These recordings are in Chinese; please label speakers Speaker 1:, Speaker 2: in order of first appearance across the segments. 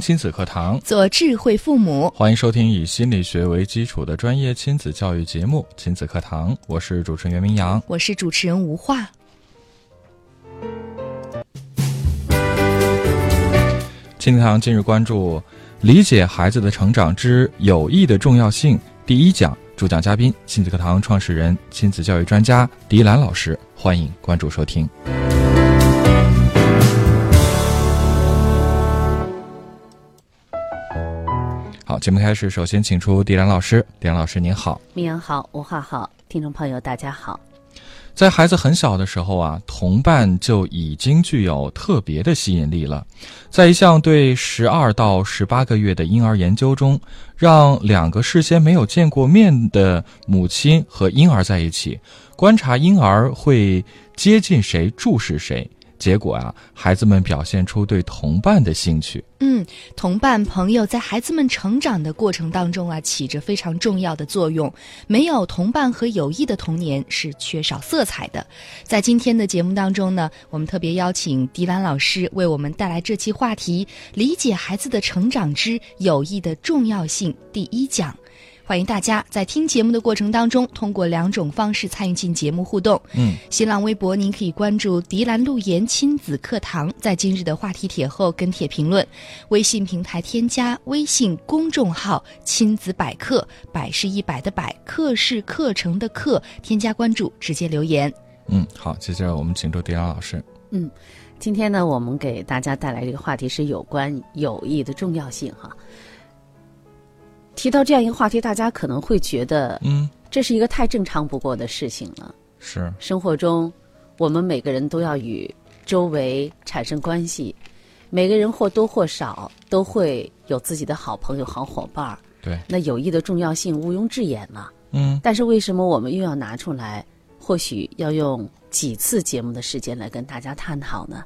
Speaker 1: 亲子课堂，
Speaker 2: 做智慧父母。
Speaker 1: 欢迎收听以心理学为基础的专业亲子教育节目《亲子课堂》，我是主持人袁明阳，
Speaker 2: 我是主持人吴化。
Speaker 1: 亲子课堂近日关注“理解孩子的成长之友谊的重要性”第一讲，主讲嘉宾亲子课堂创始人、亲子教育专家狄兰老师，欢迎关注收听。好，节目开始，首先请出狄兰老师。狄兰老师您好，
Speaker 3: 明阳好，吴化好，听众朋友大家好。
Speaker 1: 在孩子很小的时候啊，同伴就已经具有特别的吸引力了。在一项对十二到十八个月的婴儿研究中，让两个事先没有见过面的母亲和婴儿在一起，观察婴儿会接近谁，注视谁。结果啊，孩子们表现出对同伴的兴趣。
Speaker 2: 嗯，同伴朋友在孩子们成长的过程当中啊，起着非常重要的作用。没有同伴和友谊的童年是缺少色彩的。在今天的节目当中呢，我们特别邀请迪兰老师为我们带来这期话题：理解孩子的成长之友谊的重要性第一讲。欢迎大家在听节目的过程当中，通过两种方式参与进节目互动。
Speaker 1: 嗯，
Speaker 2: 新浪微博您可以关注“迪兰路言亲子课堂”，在今日的话题帖后跟帖评论；微信平台添加微信公众号“亲子百科”，百是一百的百，课是课程的课，添加关注，直接留言。
Speaker 1: 嗯，好，接下来我们请出迪兰老师。
Speaker 3: 嗯，今天呢，我们给大家带来这个话题是有关友谊的重要性哈。提到这样一个话题，大家可能会觉得，
Speaker 1: 嗯，
Speaker 3: 这是一个太正常不过的事情了。
Speaker 1: 是
Speaker 3: 生活中，我们每个人都要与周围产生关系，每个人或多或少都会有自己的好朋友、好伙伴儿。
Speaker 1: 对，
Speaker 3: 那友谊的重要性毋庸置疑嘛。
Speaker 1: 嗯，
Speaker 3: 但是为什么我们又要拿出来？或许要用几次节目的时间来跟大家探讨呢？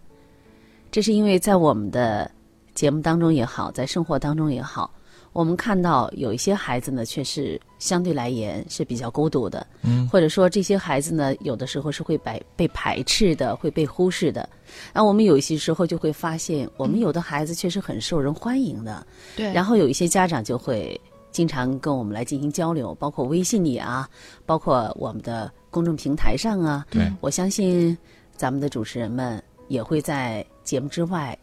Speaker 3: 这是因为在我们的节目当中也好，在生活当中也好。我们看到有一些孩子呢，却是相对来言是比较孤独的，
Speaker 1: 嗯，
Speaker 3: 或者说这些孩子呢，有的时候是会被被排斥的，会被忽视的。那我们有一些时候就会发现，我们有的孩子确实很受人欢迎的，
Speaker 2: 对。
Speaker 3: 然后有一些家长就会经常跟我们来进行交流，包括微信里啊，包括我们的公众平台上啊。
Speaker 1: 对，
Speaker 3: 我相信咱们的主持人们也会在节目之外。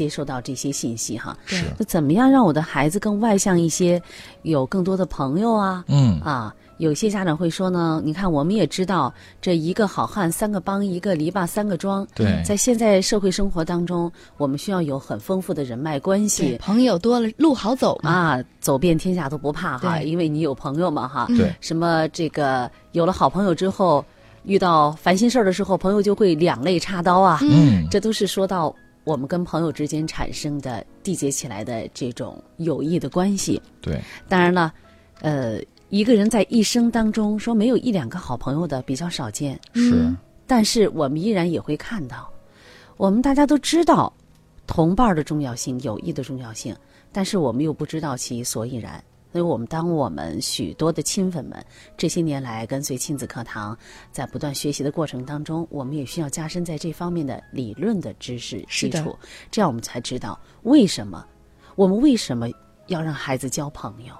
Speaker 3: 接收到这些信息哈，
Speaker 1: 是
Speaker 3: 那怎么样让我的孩子更外向一些，有更多的朋友啊？
Speaker 1: 嗯
Speaker 3: 啊，有些家长会说呢，你看我们也知道，这一个好汉三个帮，一个篱笆三个桩。
Speaker 1: 对，
Speaker 3: 在现在社会生活当中，我们需要有很丰富的人脉关系，
Speaker 2: 朋友多了路好走
Speaker 3: 啊，走遍天下都不怕哈，因为你有朋友嘛哈。
Speaker 1: 对，
Speaker 3: 什么这个有了好朋友之后，遇到烦心事儿的时候，朋友就会两肋插刀啊。
Speaker 1: 嗯，
Speaker 3: 这都是说到。我们跟朋友之间产生的缔结起来的这种友谊的关系，
Speaker 1: 对，
Speaker 3: 当然了，呃，一个人在一生当中说没有一两个好朋友的比较少见，
Speaker 1: 是，
Speaker 3: 但是我们依然也会看到，我们大家都知道同伴的重要性、友谊的重要性，但是我们又不知道其所以然。所以我们当我们许多的亲粉们这些年来跟随亲子课堂，在不断学习的过程当中，我们也需要加深在这方面的理论的知识基础，这样我们才知道为什么我们为什么要让孩子交朋友，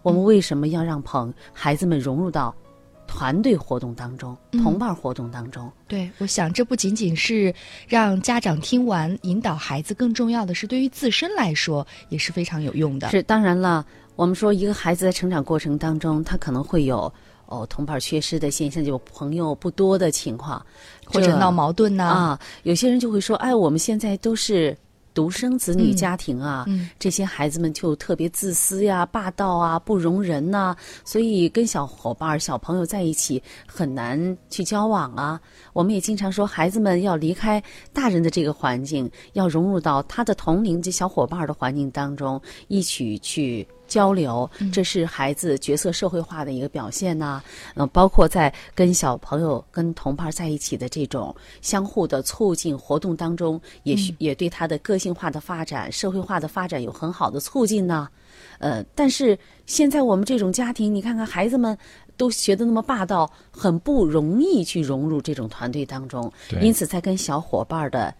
Speaker 3: 我们为什么要让朋孩子们融入到团队活动当中、同伴活动当中。
Speaker 2: 对，我想这不仅仅是让家长听完引导孩子，更重要的是对于自身来说也是非常有用的。
Speaker 3: 是当然了。我们说，一个孩子在成长过程当中，他可能会有哦同伴缺失的现象，就朋友不多的情况，
Speaker 2: 或者闹矛盾呐
Speaker 3: 啊。有些人就会说：“哎，我们现在都是独生子女家庭啊，这些孩子们就特别自私呀、霸道啊、不容人呐，所以跟小伙伴、小朋友在一起很难去交往啊。”我们也经常说，孩子们要离开大人的这个环境，要融入到他的同龄及小伙伴的环境当中，一起去。交流，这是孩子角色社会化的一个表现呐、呃，包括在跟小朋友、跟同伴在一起的这种相互的促进活动当中，也许、也对他的个性化的发展、社会化的发展有很好的促进呢、呃，但是现在我们这种家庭，你看看孩子们都学的那么霸道，很不容易去融入这种团队当中。因此，在跟小伙伴的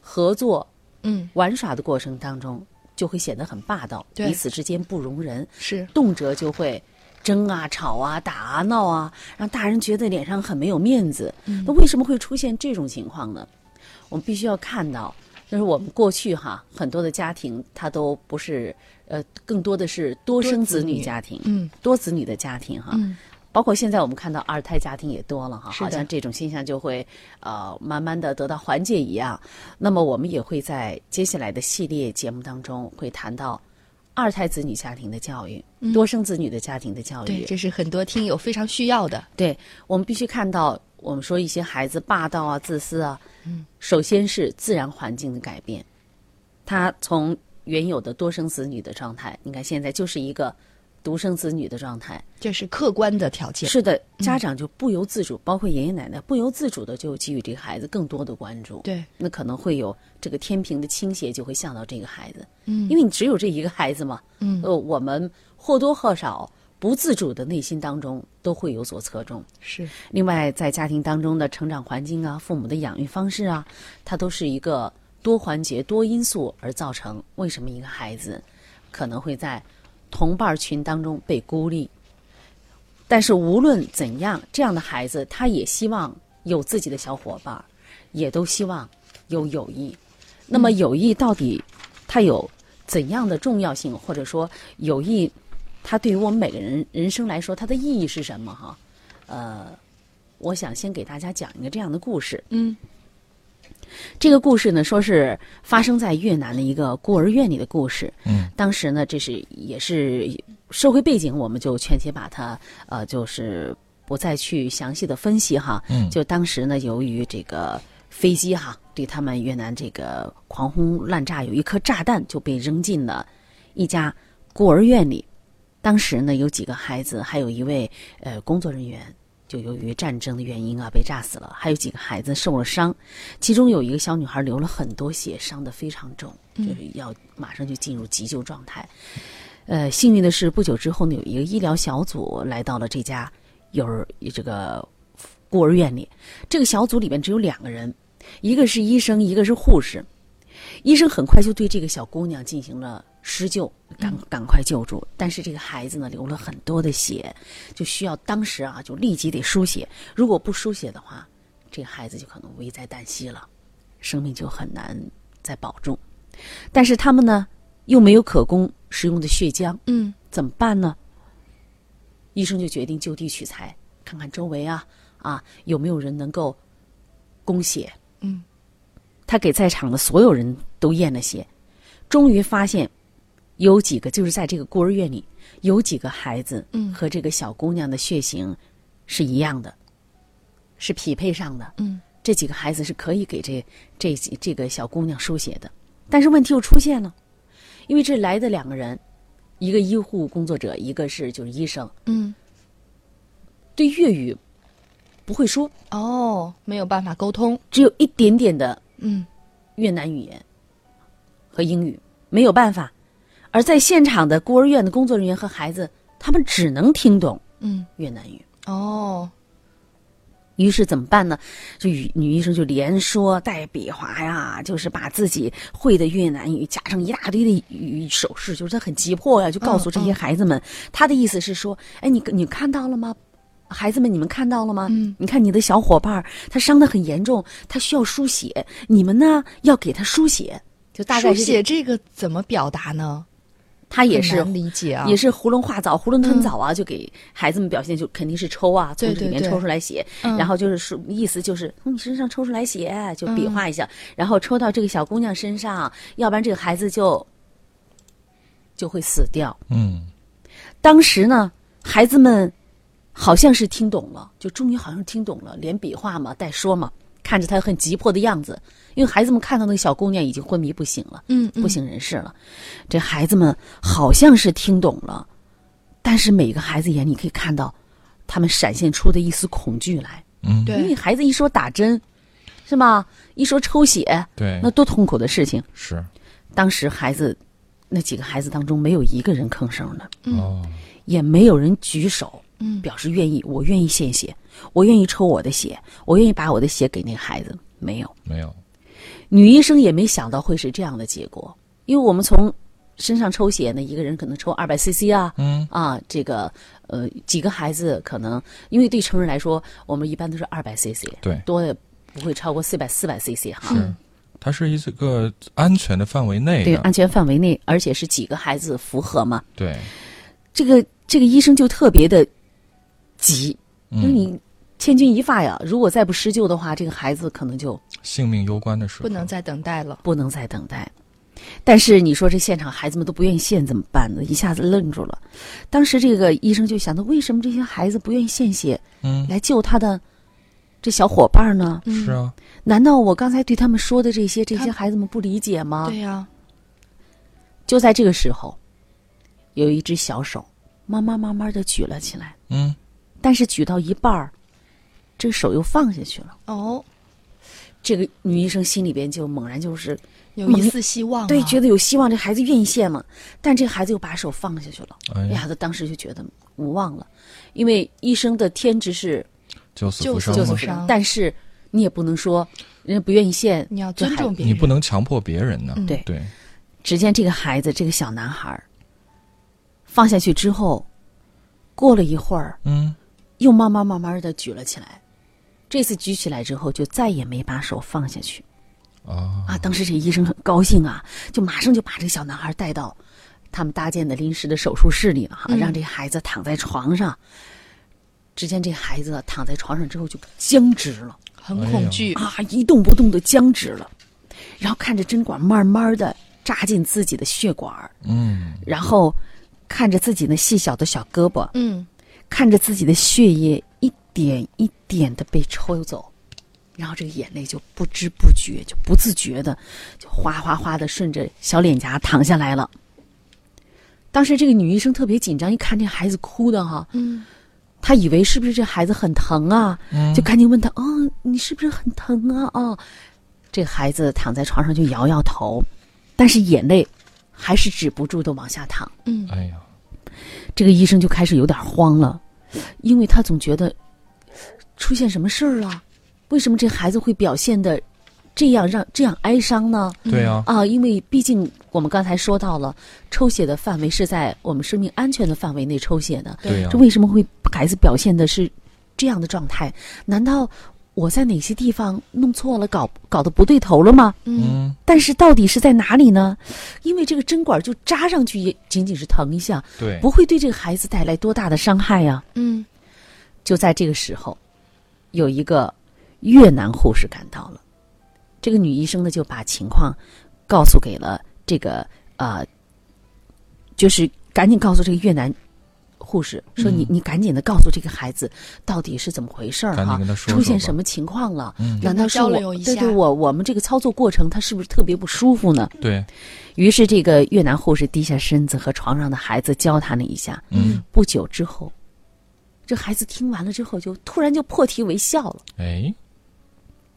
Speaker 3: 合作、
Speaker 2: 嗯，
Speaker 3: 玩耍的过程当中，就会显得很霸道，彼此之间不容人，
Speaker 2: 是，
Speaker 3: 动辄就会争啊、吵啊、打啊、闹啊，让大人觉得脸上很没有面子。那为什么会出现这种情况呢？我们必须要看到，就是我们过去哈很多的家庭，他都不是呃，更多的是多生子女家庭，
Speaker 2: 嗯，
Speaker 3: 多子女的家庭哈。
Speaker 2: 嗯
Speaker 3: 包括现在我们看到二胎家庭也多了哈，好像这种现象就会呃慢慢的得到缓解一样。那么我们也会在接下来的系列节目当中会谈到二胎子女家庭的教育、多生子女的家庭的教
Speaker 2: 嗯对，
Speaker 3: 育。
Speaker 2: 这是很多听友非常需要的。
Speaker 3: 对我们必须看到，我们说一些孩子霸道啊、自私啊，嗯，首先是自然环境的改变，他从原有的多生子女的状态，你看现在就是一个独生子女的状态。
Speaker 2: 这是客观的条件。
Speaker 3: 是的，家长就不由自主，包括爷爷奶奶不由自主的就给予这个孩子更多的关注。
Speaker 2: 对，
Speaker 3: 那可能会有这个天平的倾斜，就会向到这个孩子。
Speaker 2: 嗯
Speaker 3: 因为你只有这一个孩子嘛。
Speaker 2: 嗯
Speaker 3: 呃，我们或多或少不自主的内心当中都会有所侧重。
Speaker 2: 是，
Speaker 3: 另外，在家庭当中的成长环境啊、父母的养育方式啊，它都是一个多环节、多因素而造成。为什么一个孩子可能会在同伴群当中被孤立？但是无论怎样，这样的孩子他也希望有自己的小伙伴，也都希望有友谊。那么友谊到底它有怎样的重要性，或者说友谊它对于我们每个人人生来说，它的意义是什么？哈，呃，我想先给大家讲一个这样的故事。
Speaker 2: 嗯
Speaker 3: 这个故事呢，说是发生在越南的一个孤儿院里的故事。
Speaker 1: 嗯，
Speaker 3: 当时呢，这是也是社会背景，我们就劝且把它呃，就是不再去详细的分析哈。
Speaker 1: 嗯
Speaker 3: 就当时呢，由于这个飞机哈对他们越南这个狂轰滥炸，有一颗炸弹就被扔进了一家孤儿院里。当时呢，有几个孩子，还有一位呃工作人员，就由于战争的原因啊被炸死了，还有几个孩子受了伤，其中有一个小女孩流了很多血，伤得非常重，就是要马上就进入急救状态。呃，幸运的是，不久之后呢，有一个医疗小组来到了这家幼儿这个孤儿院里。这个小组里面只有两个人，一个是医生，一个是护士。医生很快就对这个小姑娘进行了施救，赶赶快救助。但是这个孩子呢，流了很多的血，就需要当时啊，就立即得输血。如果不输血的话，这个孩子就可能危在旦夕了，生命就很难再保住。但是他们呢，又没有可供使用的血浆，
Speaker 2: 嗯
Speaker 3: 怎么办呢？医生就决定就地取材，看看周围啊啊有没有人能够供血。
Speaker 2: 嗯，
Speaker 3: 他给在场的所有人都验了血，终于发现有几个就是在这个孤儿院里有几个孩子，
Speaker 2: 嗯
Speaker 3: 和这个小姑娘的血型是一样的，是匹配上的。
Speaker 2: 嗯
Speaker 3: 这几个孩子是可以给这这几这个小姑娘输血的，但是问题又出现了，因为这来的两个人，一个医护工作者，一个是就是医生，
Speaker 2: 嗯，
Speaker 3: 对粤语不会说，
Speaker 2: 哦，没有办法沟通。
Speaker 3: 只有一点点的
Speaker 2: 嗯
Speaker 3: 越南语言和英语，没有办法。而在现场的孤儿院的工作人员和孩子，他们只能听懂
Speaker 2: 嗯，
Speaker 3: 越南语。
Speaker 2: 哦，
Speaker 3: 于是怎么办呢？这女女医生就连说带比划呀，就是把自己会的越南语加上一大堆的语手势，就是她很急迫呀，就告诉这些孩子们，她的意思是说，哎，你你看到了吗？孩子们，你们看到了吗？
Speaker 2: 嗯
Speaker 3: 你看你的小伙伴儿他伤得很严重，他需要输血，你们呢要给他输血，就大概
Speaker 2: 书
Speaker 3: 是这
Speaker 2: 写这个怎么表达呢？
Speaker 3: 他也是
Speaker 2: 理解啊，
Speaker 3: 也是囫囵化枣、囫囵吞枣啊，就给孩子们表现就肯定是抽啊，从这里面抽出来血，
Speaker 2: 嗯。
Speaker 3: 然后就是说意思就是从你身上抽出来血，就比
Speaker 2: 嗯。
Speaker 3: 划一下，然后抽到这个小姑娘身上，要不然这个孩子就就会死掉。
Speaker 1: 嗯。
Speaker 3: 当时呢，孩子们好像是听懂了，就终于好像听懂了，连比划嘛带说嘛，看着他很急迫的样子，因为孩子们看到那个小姑娘已经昏迷不醒了，
Speaker 2: 嗯，
Speaker 3: 不省人事了。这孩子们好像是听懂了，但是每个孩子眼里可以看到，他们闪现出的一丝恐惧来。
Speaker 1: 嗯，
Speaker 2: 对
Speaker 3: 因为孩子一说打针，是吗？一说抽血，
Speaker 1: 对，
Speaker 3: 那多痛苦的事情。
Speaker 1: 是
Speaker 3: 当时孩子那几个孩子当中，没有一个人吭声的，
Speaker 1: 嗯，
Speaker 3: 也没有人举手，
Speaker 2: 嗯
Speaker 3: 表示愿意，我愿意献血，我愿意抽我的血，我愿意把我的血给那个孩子。没有，
Speaker 1: 没有，
Speaker 3: 女医生也没想到会是这样的结果，因为我们从身上抽血呢，一个人可能抽二百 CC 啊，
Speaker 1: 嗯。
Speaker 3: 啊，这个呃几个孩子可能，因为对成人来说，我们一般都是二百 CC，
Speaker 1: 对。
Speaker 3: 多也不会超过四百四百 CC 哈。
Speaker 1: 是，它是一个安全的范围内
Speaker 3: 对，安全范围内，而且是几个孩子符合嘛。
Speaker 1: 对，
Speaker 3: 这个这个医生就特别的急，因为
Speaker 1: 嗯，
Speaker 3: 你千钧一发呀，如果再不施救的话，这个孩子可能就
Speaker 1: 性命攸关的时候，
Speaker 2: 不能再等待了。
Speaker 3: 不能再等待。但是你说这现场孩子们都不愿意献怎么办呢？一下子愣住了。当时这个医生就想到，为什么这些孩子不愿意献血
Speaker 1: 嗯，
Speaker 3: 来救他的这小伙伴呢？
Speaker 2: 嗯
Speaker 1: 是啊，
Speaker 3: 难道我刚才对他们说的这些，这些孩子们不理解吗？
Speaker 2: 对呀、
Speaker 3: 就在这个时候，有一只小手慢慢慢慢的举了起来，
Speaker 1: 嗯，
Speaker 3: 但是举到一半儿，这个手又放下去了。
Speaker 2: 哦，
Speaker 3: 这个女医生心里边就猛然就是
Speaker 2: 有一丝希望、啊。
Speaker 3: 对，觉得有希望，这孩子愿意献嘛，但这孩子又把手放下去了。
Speaker 1: 哎呀，
Speaker 3: 他当时就觉得无望了，因为医生的天职是
Speaker 1: 救死扶伤
Speaker 3: 救死扶
Speaker 2: 伤
Speaker 3: 伤，但是你也不能说人家不愿意献，
Speaker 2: 你要尊重别人。
Speaker 1: 你不能强迫别人呢，
Speaker 2: 嗯
Speaker 3: 对
Speaker 1: 对，
Speaker 3: 只见这个孩子，这个小男孩儿放下去之后，过了一会儿，
Speaker 1: 嗯，
Speaker 3: 又慢慢慢慢的举了起来。这次举起来之后，就再也没把手放下去。
Speaker 1: 啊，
Speaker 3: 啊！当时这医生很高兴啊，就马上就把这个小男孩带到他们搭建的临时的手术室里了哈，
Speaker 2: 嗯。
Speaker 3: 让这孩子躺在床上。只见这孩子躺在床上之后就僵直了。
Speaker 2: 很恐惧。
Speaker 3: 啊，一动不动的僵直了，然后看着针管慢慢的扎进自己的血管，
Speaker 1: 嗯，
Speaker 3: 然后看着自己那细小的小胳膊，
Speaker 2: 嗯，
Speaker 3: 看着自己的血液一点一点的被抽走，然后这个眼泪就不知不觉、就不自觉的就哗哗哗的顺着小脸颊淌下来了。当时这个女医生特别紧张，一看这孩子哭的哈，
Speaker 2: 嗯，
Speaker 3: 她以为是不是这孩子很疼啊，
Speaker 1: 嗯
Speaker 3: 就赶紧问他：“哦，你是不是很疼啊？”哦，这个孩子躺在床上就摇摇头，但是眼泪还是止不住的往下淌。
Speaker 2: 嗯，
Speaker 1: 哎呀，
Speaker 3: 这个医生就开始有点慌了，因为他总觉得出现什么事儿了？为什么这孩子会表现的这样让这样哀伤呢？
Speaker 1: 对啊，
Speaker 3: 啊，因为毕竟我们刚才说到了，抽血的范围是在我们生命安全的范围内抽血的，
Speaker 1: 对呀
Speaker 3: 这，为什么会孩子表现的是这样的状态？难道我在哪些地方弄错了，搞搞得不对头了吗？
Speaker 2: 嗯，
Speaker 1: 嗯，
Speaker 3: 但是到底是在哪里呢？因为这个针管就扎上去，也仅仅是疼一下，
Speaker 1: 对，
Speaker 3: 不会对这个孩子带来多大的伤害呀、
Speaker 2: 嗯，
Speaker 3: 就在这个时候，有一个越南护士赶到了，这个女医生呢就把情况告诉给了这个呃，就是赶紧告诉这个越南护士说你：“你赶紧的告诉这个孩子到底是怎么回事儿哈
Speaker 1: 赶紧跟他，说
Speaker 3: 出现什么情况了？
Speaker 1: 嗯，
Speaker 3: 难道是
Speaker 2: 跟他交流一下。
Speaker 3: 我对对我我们这个操作过程他是不是特别不舒服呢？”
Speaker 1: 对，
Speaker 3: 于是这个越南护士低下身子和床上的孩子交谈了一下，
Speaker 1: 嗯，
Speaker 3: 不久之后，这孩子听完了之后，就突然就破涕为笑了。
Speaker 1: 哎，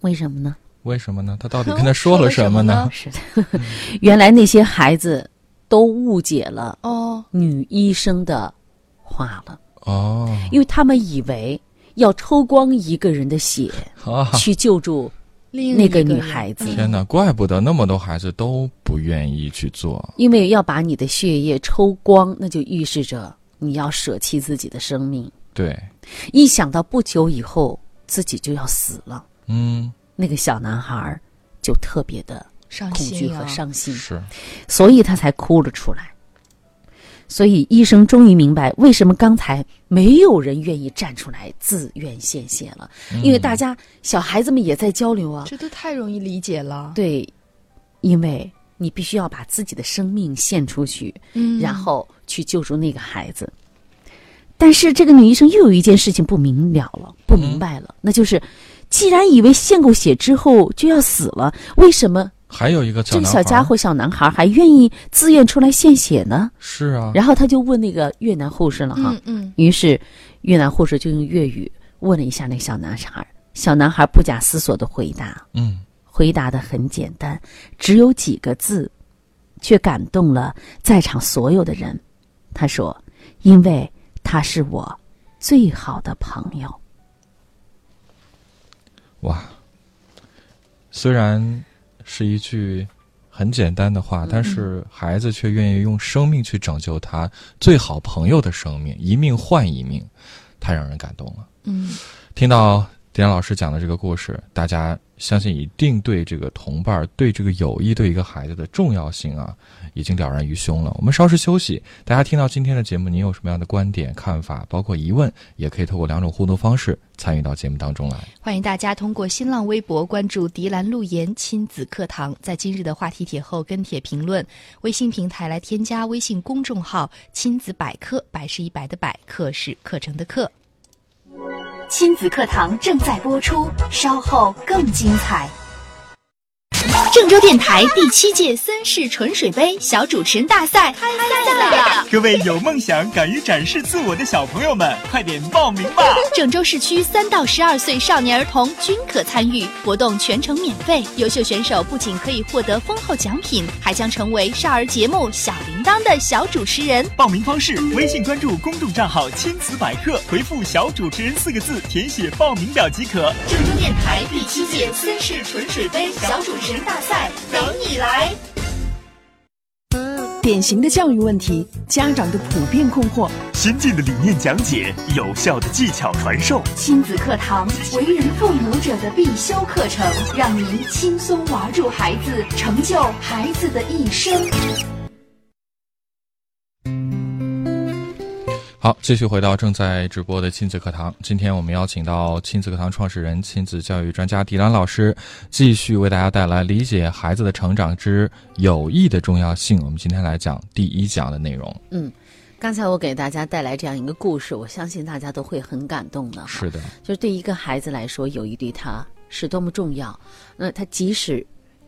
Speaker 3: 为什么呢？
Speaker 1: 为什么呢？他到底跟他说了什么呢？
Speaker 3: 是的，原来那些孩子都误解了
Speaker 2: 哦，
Speaker 3: 女医生的话了，
Speaker 1: 哦，
Speaker 3: 因为他们以为要抽光一个人的血
Speaker 1: 啊，
Speaker 3: 去救助
Speaker 2: 另
Speaker 3: 那个女孩子
Speaker 1: 天哪，怪不得那么多孩子都不愿意去做。
Speaker 3: 因为要把你的血液抽光，那就预示着你要舍弃自己的生命。
Speaker 1: 对，
Speaker 3: 一想到不久以后自己就要死了，
Speaker 1: 嗯，
Speaker 3: 那个小男孩儿就特别的
Speaker 2: 伤
Speaker 3: 恐惧和伤心，
Speaker 1: 是，
Speaker 3: 所以他才哭了出来。所以医生终于明白为什么刚才没有人愿意站出来自愿献血了，因为大家小孩子们也在交流啊。
Speaker 2: 这都太容易理解了。
Speaker 3: 对，因为你必须要把自己的生命献出去，
Speaker 2: 嗯，
Speaker 3: 然后去救助那个孩子。但是这个女医生又有一件事情不明了了，不明白了，那就是既然以为献过血之后就要死了，为什么
Speaker 1: 还有一个
Speaker 3: 这个
Speaker 1: 小
Speaker 3: 家伙小男孩还愿意自愿出来献血呢？
Speaker 1: 是啊，
Speaker 3: 然后他就问那个越南护士了哈，
Speaker 2: 嗯嗯。
Speaker 3: 于是越南护士就用粤语问了一下那小男孩，小男孩不假思索的回答，
Speaker 1: 嗯，
Speaker 3: 回答的很简单，只有几个字，却感动了在场所有的人。他说：“因为他是我最好的朋友。
Speaker 1: 哇，虽然是一句很简单的话，但是孩子却愿意用生命去拯救他最好朋友的生命，一命换一命，太让人感动了。
Speaker 2: 嗯，
Speaker 1: 听到迪安老师讲的这个故事，大家相信一定对这个同伴、对这个友谊、对一个孩子的重要性啊，已经了然于胸了。我们稍事休息，大家听到今天的节目，您有什么样的观点、看法，包括疑问，也可以透过两种互动方式参与到节目当中来。
Speaker 2: 欢迎大家通过新浪微博关注“迪兰路言亲子课堂”，在今日的话题帖后跟帖评论。微信平台来添加微信公众号“亲子百科”，百是一百的百，课是课程的课。
Speaker 4: 亲子课堂正在播出，稍后更精彩。
Speaker 2: 郑州电台第七届森氏纯水杯小主持人大赛开赛了！
Speaker 5: 各位有梦想、敢于展示自我的小朋友们，快点报名吧！
Speaker 2: 郑州市区三到十二岁少年儿童均可参与，活动全程免费。优秀选手不仅可以获得丰厚奖品，还将成为少儿节目小铃铛的小主持人。
Speaker 5: 报名方式：微信关注公众账号“亲子百科”，回复“小主持人”四个字，填写报名表即可。
Speaker 2: 郑州电台第七届森氏纯水杯小主持人大赛等你来！
Speaker 6: 典型的教育问题，家长的普遍困惑，
Speaker 5: 先进的理念讲解，有效的技巧传授，
Speaker 4: 亲子课堂，为人父母者的必修课程，让您轻松玩住孩子，成就孩子的一生。
Speaker 1: 好，继续回到正在直播的亲子课堂。今天我们邀请到亲子课堂创始人、亲子教育专家迪兰老师，继续为大家带来理解孩子的成长之友谊的重要性。我们今天来讲第一讲的内容。
Speaker 3: 嗯，刚才我给大家带来这样一个故事，我相信大家都会很感动的。
Speaker 1: 是的，
Speaker 3: 就是对一个孩子来说，友谊对他是多么重要。那他即使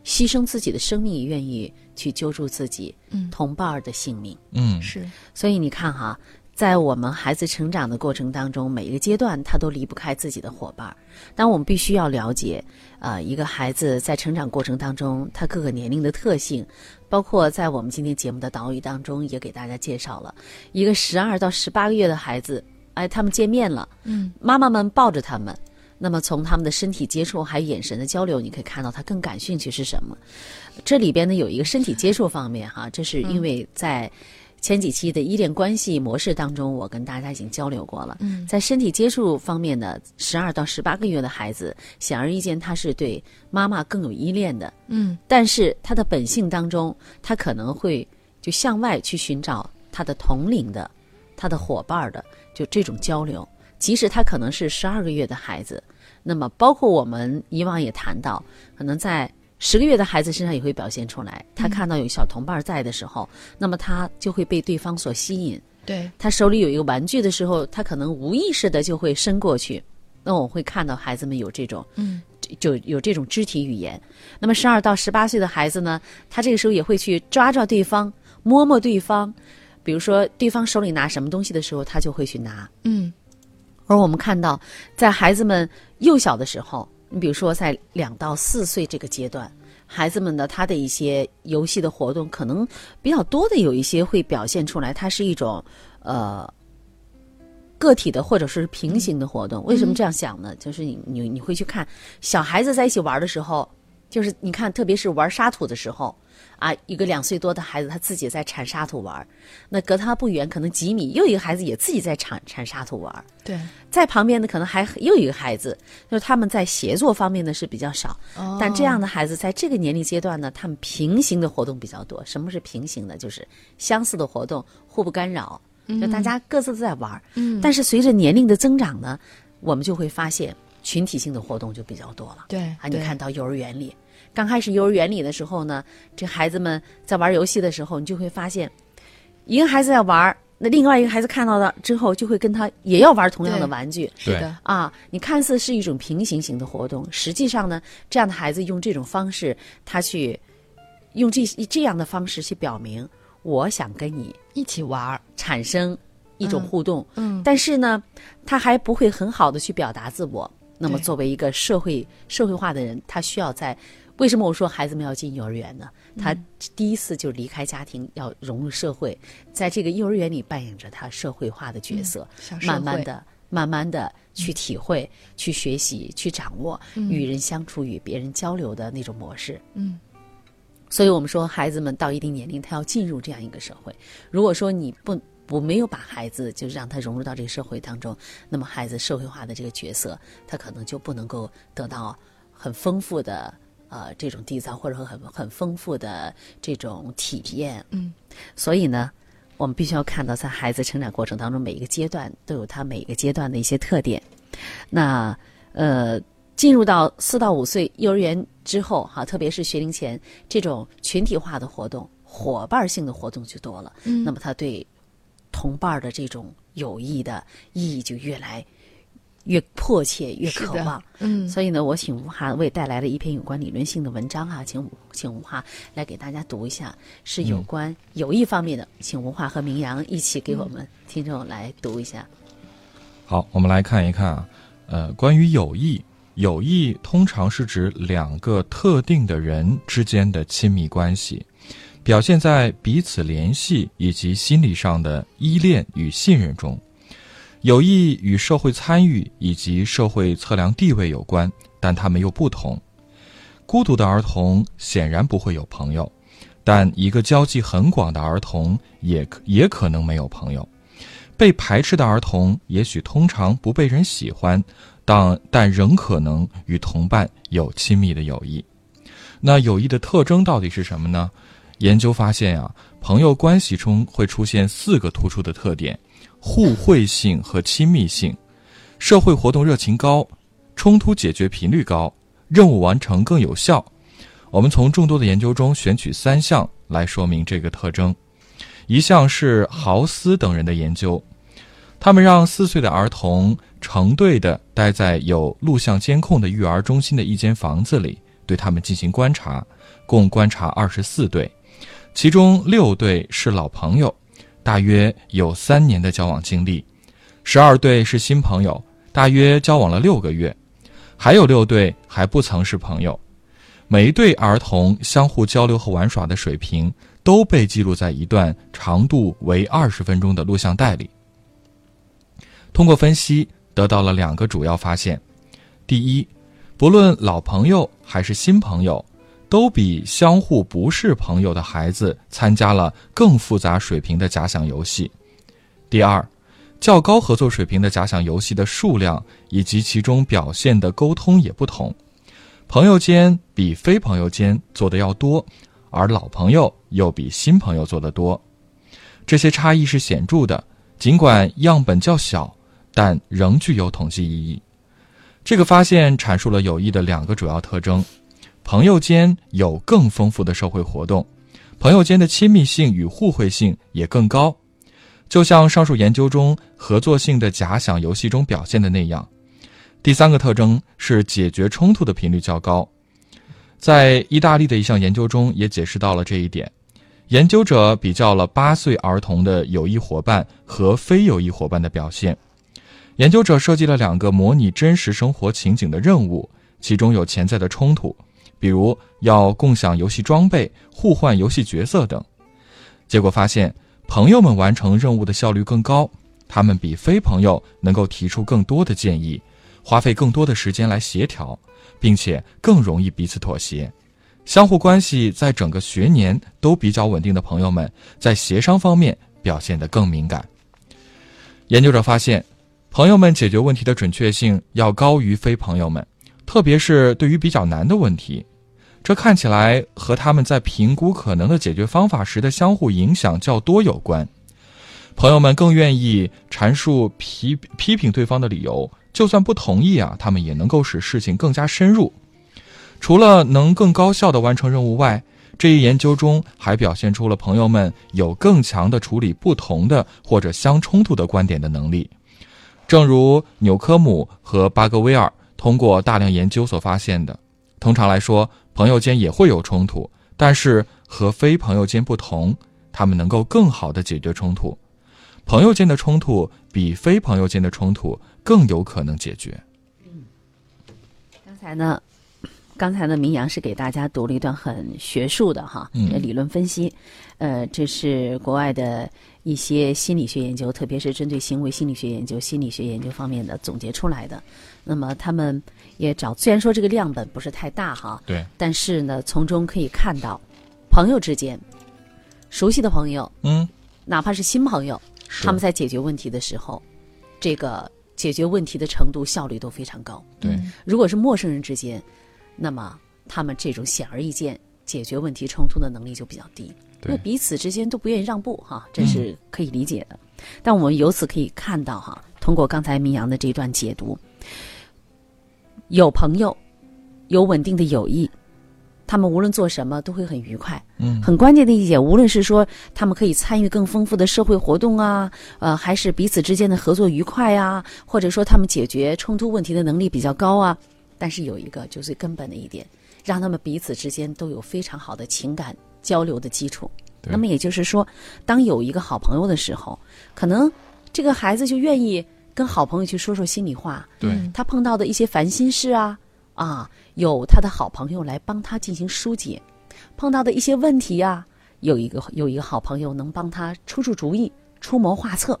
Speaker 3: 牺牲自己的生命，也愿意去救助自己
Speaker 2: 嗯
Speaker 3: 同伴儿的性命。
Speaker 1: 嗯，
Speaker 2: 是，
Speaker 3: 所以你看哈，在我们孩子成长的过程当中，每一个阶段他都离不开自己的伙伴儿。但我们必须要了解，呃，一个孩子在成长过程当中，他各个年龄的特性，包括在我们今天节目的导语当中也给大家介绍了，一个十二到十八个月的孩子，哎，他们见面了，
Speaker 2: 嗯，
Speaker 3: 妈妈们抱着他们。那么从他们的身体接触还有眼神的交流，你可以看到他更感兴趣是什么。这里边呢有一个身体接触方面哈，这是因为在前几期的依恋关系模式当中，我跟大家已经交流过了。
Speaker 2: 嗯
Speaker 3: 在身体接触方面呢，十二到十八个月的孩子，显而易见他是对妈妈更有依恋的，
Speaker 2: 嗯
Speaker 3: 但是他的本性当中，他可能会就向外去寻找他的同龄的、他的伙伴的，就这种交流。即使他可能是十二个月的孩子，那么包括我们以往也谈到，可能在十个月的孩子身上也会表现出来。他看到有小同伴在的时候，那么他就会被对方所吸引。
Speaker 2: 对，
Speaker 3: 他手里有一个玩具的时候，他可能无意识的就会伸过去。那我会看到孩子们有这种，
Speaker 2: 嗯，
Speaker 3: 就有这种肢体语言。那么十二到十八岁的孩子呢，他这个时候也会去抓抓对方，摸摸对方。比如说对方手里拿什么东西的时候，他就会去拿。
Speaker 2: 嗯
Speaker 3: 而我们看到，在孩子们幼小的时候，你比如说在两到四岁这个阶段，孩子们的他的一些游戏的活动，可能比较多的有一些会表现出来，它是一种呃个体的或者是平行的活动。为什么这样想呢？就是你你你会去看小孩子在一起玩的时候，就是你看，特别是玩沙土的时候。啊，一个两岁多的孩子，他自己在铲沙土玩那隔他不远，可能几米，又一个孩子也自己在铲铲沙土玩
Speaker 2: 对，
Speaker 3: 在旁边呢，可能还又一个孩子，就是他们在协作方面呢是比较少，
Speaker 2: 哦
Speaker 3: 但这样的孩子在这个年龄阶段呢，他们平行的活动比较多。什么是平行的？就是相似的活动，互不干扰，就大家各自在玩。
Speaker 2: 嗯
Speaker 3: 但是随着年龄的增长呢，我们就会发现群体性的活动就比较多了。
Speaker 2: 对
Speaker 3: 啊，你看到幼儿园里，刚开始幼儿园里的时候呢，这孩子们在玩游戏的时候，你就会发现，一个孩子在玩，那另外一个孩子看到了之后，就会跟他也要玩同样的玩具。
Speaker 2: 是的，
Speaker 3: 啊，你看似是一种平行型的活动，实际上呢，这样的孩子用这种方式，他去用这这样的方式去表明，我想跟你
Speaker 2: 一起玩儿，
Speaker 3: 产生一种
Speaker 2: 嗯
Speaker 3: 互动，
Speaker 2: 嗯，
Speaker 3: 但是呢，他还不会很好的去表达自我。那么，作为一个社会社会化的人，他需要在为什么我说孩子们要进幼儿园呢？他
Speaker 2: 嗯
Speaker 3: 第一次就离开家庭，要融入社会，在这个幼儿园里扮演着他社会化的角色，慢慢的、慢慢的去体会、去学习、去掌握与人相处、与别人交流的那种模式。
Speaker 2: 嗯，
Speaker 3: 所以我们说，孩子们到一定年龄，他要进入这样一个社会。如果说你不我没有把孩子就让他融入到这个社会当中，那么孩子社会化的这个角色，他可能就不能够得到很丰富的呃这种缔造，或者说很很丰富的这种体验。
Speaker 2: 嗯，
Speaker 3: 所以呢，我们必须要看到，在孩子成长过程当中，每一个阶段都有他每一个阶段的一些特点。那呃，进入到四到五岁幼儿园之后，哈，特别是学龄前这种群体化的活动、伙伴性的活动就多了。
Speaker 2: 嗯
Speaker 3: 那么他对同伴儿的这种友谊的意义就越来越迫切、越渴望。
Speaker 2: 嗯，
Speaker 3: 所以呢，我请吴哈为带来了一篇有关理论性的文章哈，请请吴哈来给大家读一下，是有关友谊方面的，请吴哈和明阳一起给我们听众来读一下。
Speaker 1: 好，我们来看一看啊，呃，关于友谊，友谊通常是指两个特定的人之间的亲密关系，表现在彼此联系以及心理上的依恋与信任中。友谊与社会参与以及社会测量地位有关，但他们又不同。孤独的儿童显然不会有朋友，但一个交际很广的儿童也也可能没有朋友。被排斥的儿童也许通常不被人喜欢，但但仍可能与同伴有亲密的友谊。那友谊的特征到底是什么呢？研究发现啊，朋友关系中会出现四个突出的特点：互惠性和亲密性，社会活动热情高，冲突解决频率高，任务完成更有效。我们从众多的研究中选取三项来说明这个特征。一项是豪斯等人的研究，他们让四岁的儿童成对的待在有录像监控的育儿中心的一间房子里，对他们进行观察，共观察二十四对，其中六对是老朋友，大约有三年的交往经历；十二对是新朋友，大约交往了六个月，还有六对还不曾是朋友。每一对儿童相互交流和玩耍的水平。都被记录在一段长度为二十分钟的录像带里。通过分析，得到了两个主要发现：第一，不论老朋友还是新朋友，都比相互不是朋友的孩子参加了更复杂水平的假想游戏；第二，较高合作水平的假想游戏的数量以及其中表现的沟通也不同，朋友间比非朋友间做的要多。而老朋友又比新朋友做得多，这些差异是显著的。尽管样本较小，但仍具有统计意义。这个发现阐述了友谊的两个主要特征：朋友间有更丰富的社会活动，朋友间的亲密性与互惠性也更高。就像上述研究中合作性的假想游戏中表现的那样。第三个特征是解决冲突的频率较高。在意大利的一项研究中，也解释到了这一点。研究者比较了八岁儿童的友谊伙伴和非友谊伙伴的表现。研究者设计了两个模拟真实生活情景的任务，其中有潜在的冲突，比如要共享游戏装备、互换游戏角色等。结果发现，朋友们完成任务的效率更高，他们比非朋友能够提出更多的建议，花费更多的时间来协调。并且更容易彼此妥协，相互关系在整个学年都比较稳定的朋友们，在协商方面表现得更敏感。研究者发现，朋友们解决问题的准确性要高于非朋友们，特别是对于比较难的问题。这看起来和他们在评估可能的解决方法时的相互影响较多有关。朋友们更愿意阐述批批评对方的理由。就算不同意啊，他们也能够使事情更加深入。除了能更高效地完成任务外，这一研究中还表现出了朋友们有更强的处理不同的或者相冲突的观点的能力。正如纽科姆和巴格威尔通过大量研究所发现的，通常来说，朋友间也会有冲突，但是和非朋友间不同，他们能够更好的解决冲突。朋友间的冲突比非朋友间的冲突更有可能解决。
Speaker 3: 嗯刚才呢，刚才呢，明阳是给大家读了一段很学术的哈
Speaker 1: 嗯
Speaker 3: 理论分析，呃，这是国外的一些心理学研究，特别是针对行为心理学研究、心理学研究方面的总结出来的。那么他们也找，虽然说这个样本不是太大哈，
Speaker 1: 对，
Speaker 3: 但是呢，从中可以看到，朋友之间，熟悉的朋友，
Speaker 1: 嗯，
Speaker 3: 哪怕是新朋友，他们在解决问题的时候，这个解决问题的程度、效率都非常高。
Speaker 1: 对，
Speaker 3: 如果是陌生人之间，那么他们这种显而易见解决问题冲突的能力就比较低，因为
Speaker 1: 对，
Speaker 3: 彼此之间都不愿意让步哈，这是可以理解的。但我们由此可以看到哈，通过刚才明阳的这一段解读，有朋友，有稳定的友谊，他们无论做什么都会很愉快。
Speaker 1: 嗯，
Speaker 3: 很关键的一点，无论是说他们可以参与更丰富的社会活动啊，呃，还是彼此之间的合作愉快啊，或者说他们解决冲突问题的能力比较高啊。但是有一个就是根本的一点，让他们彼此之间都有非常好的情感交流的基础。那么也就是说，当有一个好朋友的时候，可能这个孩子就愿意跟好朋友去说说心里话，
Speaker 1: 对，
Speaker 3: 他碰到的一些烦心事啊啊，有他的好朋友来帮他进行疏解；碰到的一些问题啊、有一个有一个好朋友能帮他出出主意、出谋划策。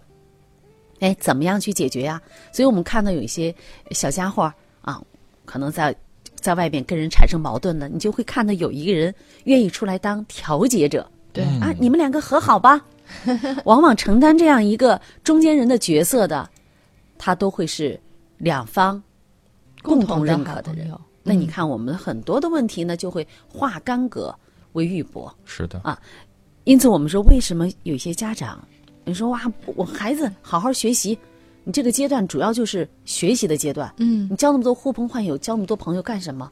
Speaker 3: 哎，怎么样去解决呀、所以我们看到有一些小家伙啊，可能在在外边跟人产生矛盾了，你就会看到有一个人愿意出来当调解者。
Speaker 2: 对
Speaker 1: 嗯
Speaker 3: 啊，你们两个和好吧。往往承担这样一个中间人的角色的，他都会是两方共同认可的人。那你看，我们很多的问题呢，就会化干戈为玉帛。
Speaker 1: 是的啊，
Speaker 3: 因此，我们说，为什么有些家长，你说哇，我孩子好好学习，你这个阶段主要就是学习的阶段，
Speaker 2: 嗯
Speaker 3: 你交那么多呼朋唤友，交那么多朋友干什么？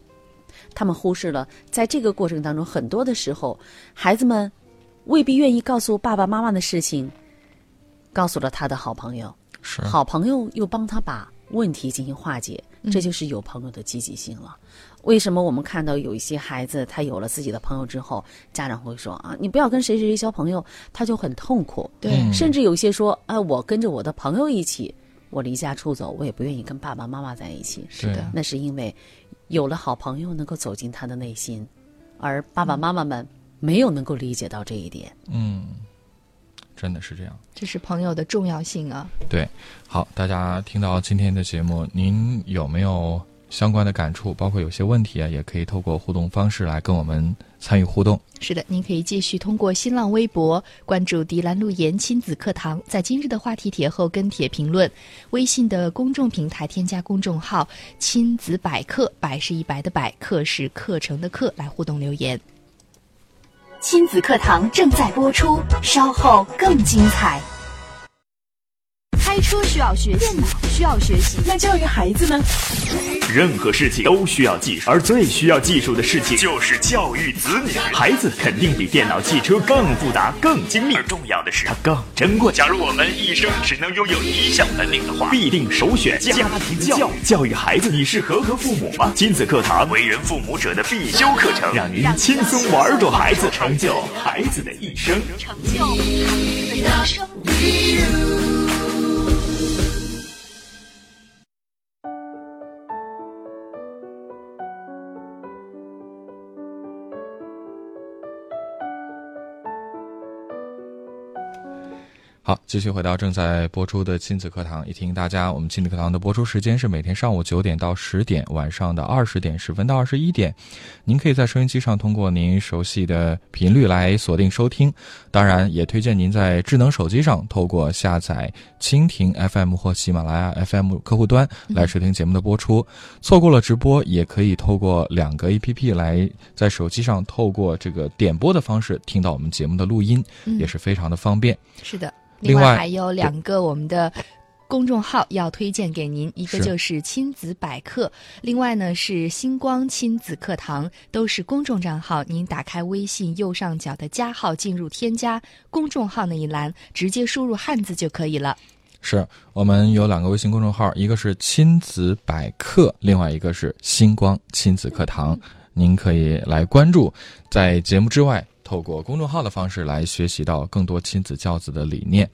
Speaker 3: 他们忽视了，在这个过程当中，很多的时候，孩子们未必愿意告诉爸爸妈妈的事情，告诉了他的好朋友，
Speaker 1: 是，
Speaker 3: 好朋友又帮他把问题进行化解，
Speaker 2: 嗯
Speaker 3: 这就是有朋友的积极性了。为什么我们看到有一些孩子，他有了自己的朋友之后，家长会说啊，你不要跟谁谁谁交朋友，他就很痛苦。
Speaker 2: 对
Speaker 1: 嗯
Speaker 3: 甚至有些说，哎、我跟着我的朋友一起，我离家出走，我也不愿意跟爸爸妈妈在一起。
Speaker 1: 是的
Speaker 3: 那是因为有了好朋友能够走进他的内心，而爸爸妈妈们没有能够理解到这一点。
Speaker 1: 嗯，真的是这样。
Speaker 2: 这是朋友的重要性啊。
Speaker 1: 对，好，大家听到今天的节目，您有没有相关的感触？包括有些问题啊，也可以透过互动方式来跟我们参与互动。
Speaker 2: 是的，您可以继续通过新浪微博关注“迪兰路言亲子课堂”，在今日的话题帖后跟帖评论。微信的公众平台添加公众号“亲子百科”，百是一百的百，课是课程的课，来互动留言。
Speaker 4: 亲子课堂正在播出，稍后更精彩。开车需要学习，电脑需要学习，
Speaker 6: 那教育孩子呢？
Speaker 5: 任何事情都需要技术，而最需要技术的事情就是教育子女。孩子肯定比电脑、汽车更复杂、更精密，而重要的是它更珍贵。假如我们一生只能拥有一项本领的话，必定首选家庭教育。教育孩子，你是合格父母吗？亲子课堂，为人父母者的必修课程，让您轻松玩转孩子，成就孩子的一生。
Speaker 4: 成就孩子的一生。
Speaker 1: 好，继续回到正在播出的亲子课堂，也提醒大家，我们亲子课堂的播出时间是每天上午九点到十点，晚上的二十点十分到二十一点。您可以在收音机上通过您熟悉的频率来锁定收听，当然也推荐您在智能手机上透过下载蜻蜓 FM 或喜马拉雅 FM 客户端来收听节目的播出。错过了直播，也可以透过两个 APP 来在手机上透过这个点播的方式听到我们节目的录音，
Speaker 2: 嗯
Speaker 1: 也是非常的方便。
Speaker 2: 是的，
Speaker 1: 另外
Speaker 2: 还有两个我们的公众号要推荐给您，一个就是亲子百科，另外呢是星光亲子课堂，都是公众账号。您打开微信右上角的加号，进入添加公众号那一栏，直接输入汉字就可以了。
Speaker 1: 是我们有两个微信公众号，一个是亲子百科，另外一个是星光亲子课堂，您可以来关注。在节目之外，透过公众号的方式来学习到更多亲子教子的理念。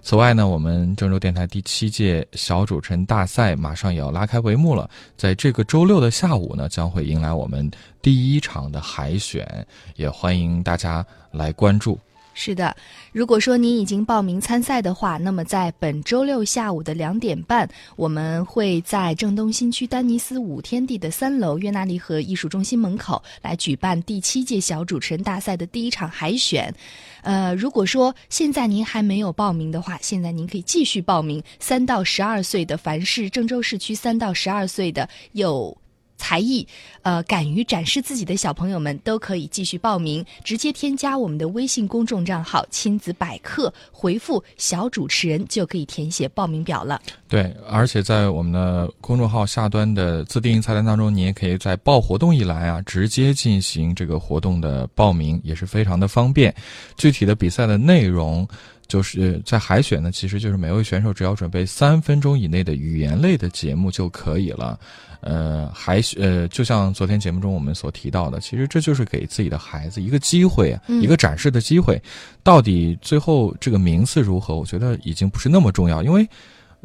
Speaker 1: 此外呢，我们郑州电台第七届小主持人大赛马上也要拉开帷幕了，在这个周六的下午呢，将会迎来我们第一场的海选，也欢迎大家来关注。
Speaker 2: 是的，如果说您已经报名参赛的话，那么在本周六下午的两点半，我们会在郑东新区丹尼斯五天地的三楼约纳利河艺术中心门口来举办第七届小主持人大赛的第一场海选。呃，如果说现在您还没有报名的话，现在您可以继续报名。三到十二岁的，凡是郑州市区三到十二岁的有。才艺，呃，敢于展示自己的小朋友们都可以继续报名，直接添加我们的微信公众账号“亲子百科”，回复“小主持人”就可以填写报名表了。
Speaker 1: 对，而且在我们的公众号下端的自定义菜单当中，你也可以在报活动一栏啊，直接进行这个活动的报名，也是非常的方便。具体的比赛的内容，就是在海选呢，其实就是每位选手只要准备三分钟以内的语言类的节目就可以了。呃，还呃，就像昨天节目中我们所提到的，其实这就是给自己的孩子一个机会啊，一个展示的机会。到底最后这个名次如何，我觉得已经不是那么重要，因为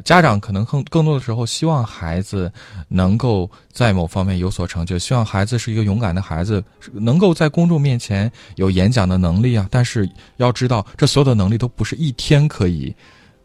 Speaker 1: 家长可能更更多的时候希望孩子能够在某方面有所成就，希望孩子是一个勇敢的孩子，能够在公众面前有演讲的能力啊。但是要知道，这所有的能力都不是一天可以。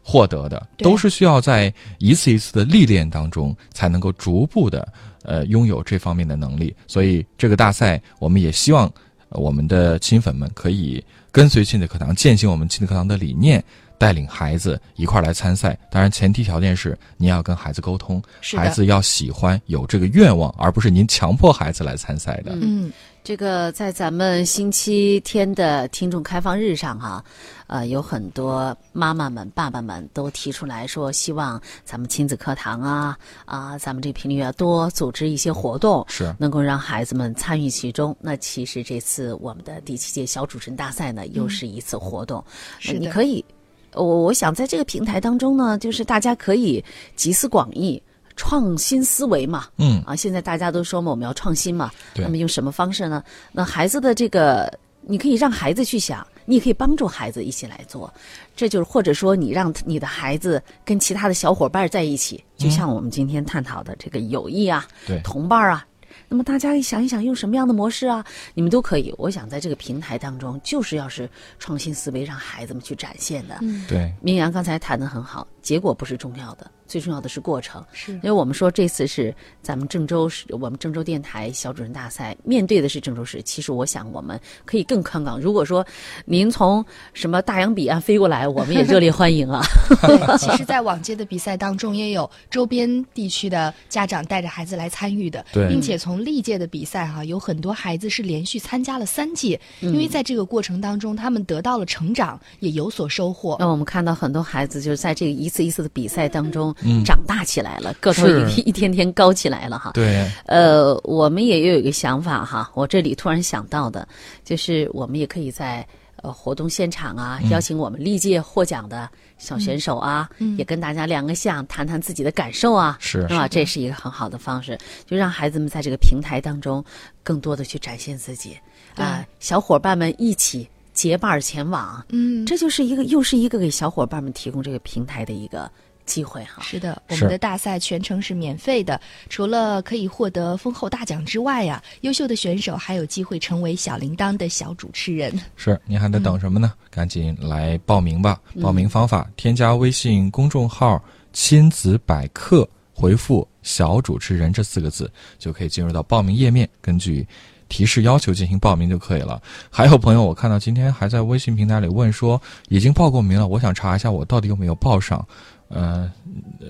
Speaker 1: 获得的都是需要在一次一次的历练当中，才能够逐步的呃拥有这方面的能力。所以这个大赛，我们也希望呃我们的亲粉们可以跟随亲子课堂，践行我们亲子课堂的理念，带领孩子一块儿来参赛。当然，前提条件是您要跟孩子沟通，孩子要喜欢，有这个愿望，而不是您强迫孩子来参赛的。
Speaker 2: 嗯，
Speaker 3: 这个在咱们星期天的听众开放日上哈、呃，有很多妈妈们、爸爸们都提出来说，希望咱们亲子课堂啊啊，咱们这频率要多组织一些活动，
Speaker 1: 是
Speaker 3: 能够让孩子们参与其中。那其实这次我们的第七届小主持人大赛呢，又是一次活动，
Speaker 2: 是
Speaker 3: 你可以，我我想在这个平台当中呢，就是大家可以集思广益。创新思维嘛，
Speaker 1: 嗯
Speaker 3: 啊，现在大家都说嘛，我们要创新嘛，
Speaker 1: 对
Speaker 3: 那么用什么方式呢？那孩子的这个，你可以让孩子去想，你也可以帮助孩子一起来做，这就是或者说你让你的孩子跟其他的小伙伴在一起，就像我们今天探讨的这个友谊啊，
Speaker 1: 对
Speaker 3: 同伴啊。那么大家想一想，用什么样的模式啊？你们都可以。我想在这个平台当中，就是要是创新思维，让孩子们去展现的。
Speaker 1: 对，
Speaker 3: 明阳刚才谈的很好，结果不是重要的，最重要的是过程。
Speaker 2: 是
Speaker 3: 因为我们说这次是咱们郑州市，我们郑州电台小主任大赛面对的是郑州市。其实我想我们可以更宽广。如果说您从什么大洋彼岸飞过来，我们也热烈欢迎啊。
Speaker 2: 对，其实，在往届的比赛当中，也有周边地区的家长带着孩子来参与的，并且从历届的比赛哈、有很多孩子是连续参加了三届，因为在这个过程当中，他们得到了成长，也有所收获。
Speaker 3: 那我们看到很多孩子就是在这个一次一次的比赛当中长大起来了，个头
Speaker 1: 是。
Speaker 3: 一 一天天高起来了哈。
Speaker 1: 对，
Speaker 3: 呃，我们也有一个想法哈，我这里突然想到的，就是我们也可以在呃活动现场啊，邀请我们历届获奖的小选手啊，也跟大家亮个相，谈谈自己的感受啊，
Speaker 1: 是。
Speaker 3: 吧？这是一个很好的方式，就让孩子们在这个平台当中更多的去展现自己啊、小伙伴们一起结伴儿前往，
Speaker 2: 嗯，
Speaker 3: 这就是一个又是一个给小伙伴们提供这个平台的一个机会哈。
Speaker 2: 是的，我们的大赛全程是免费的，除了可以获得丰厚大奖之外呀，优秀的选手还有机会成为小铃铛的小主持人。
Speaker 1: 是，您还在等什么呢？赶紧来报名吧！报名方法：添加微信公众号“亲子百科”，回复“小主持人”这四个字，就可以进入到报名页面，根据提示要求进行报名就可以了。还有朋友，我看到今天还在微信平台里问说，已经报过名了，我想查一下我到底有没有报上。呃，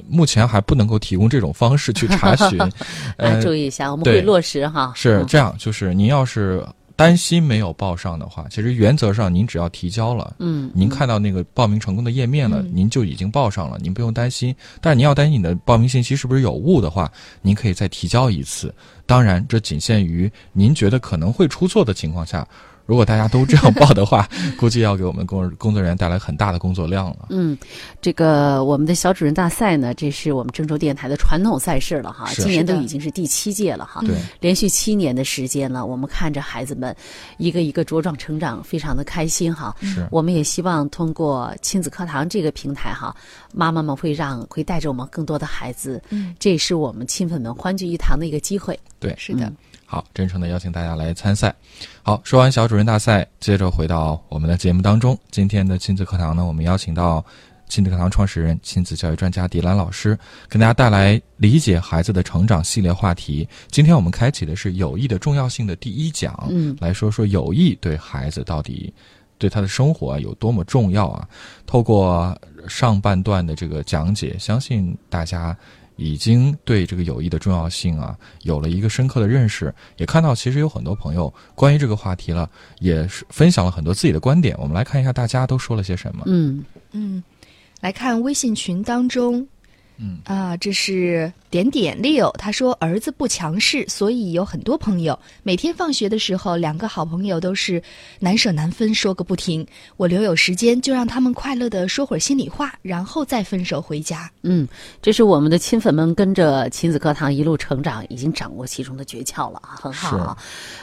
Speaker 1: 目前还不能够提供这种方式去查询。
Speaker 3: 注意一下，我们
Speaker 1: 对
Speaker 3: 会落实哈。嗯
Speaker 1: 是这样，就是您要是担心没有报上的话，其实原则上您只要提交了，
Speaker 3: 嗯，
Speaker 1: 您看到那个报名成功的页面了，您就已经报上了，您不用担心。但是您要担心你的报名信息是不是有误的话，您可以再提交一次。当然，这仅限于您觉得可能会出错的情况下。如果大家都这样报的话，估计要给我们工工作人员带来很大的工作量了。
Speaker 3: 嗯，这个我们的小主任大赛呢，这是我们郑州电台的传统赛事了哈，今年都已经是第七届了哈。
Speaker 1: 对，
Speaker 3: 连续七年的时间了，我们看着孩子们一个一个茁壮成长，非常的开心哈。
Speaker 1: 是
Speaker 3: 我们也希望通过亲子课堂这个平台哈，妈妈们会让会带着我们更多的孩子，
Speaker 2: 嗯，
Speaker 3: 这也是我们亲粉们欢聚一堂的一个机会。
Speaker 1: 对，
Speaker 2: 是的，
Speaker 1: 好，真诚的邀请大家来参赛。好，说完小主任大赛，接着回到我们的节目当中。今天的亲子课堂呢，我们邀请到亲子课堂创始人、亲子教育专家迪兰老师，跟大家带来理解孩子的成长系列话题。今天我们开启的是友谊的重要性的第一讲，
Speaker 3: 嗯
Speaker 1: 来说说友谊对孩子到底对他的生活有多么重要啊！透过上半段的这个讲解，相信大家已经对这个友谊的重要性啊有了一个深刻的认识，也看到其实有很多朋友关于这个话题了，也是分享了很多自己的观点。我们来看一下大家都说了些什么。
Speaker 3: 嗯
Speaker 2: 嗯，来看微信群当中，
Speaker 1: 嗯
Speaker 2: 啊，这是点点 Leo，他说儿子不强势，所以有很多朋友。每天放学的时候，两个好朋友都是难舍难分，说个不停。我留有时间，就让他们快乐的说会儿心里话，然后再分手回家。
Speaker 3: 嗯，这是我们的亲粉们跟着亲子课堂一路成长，已经掌握其中的诀窍了啊，很好啊。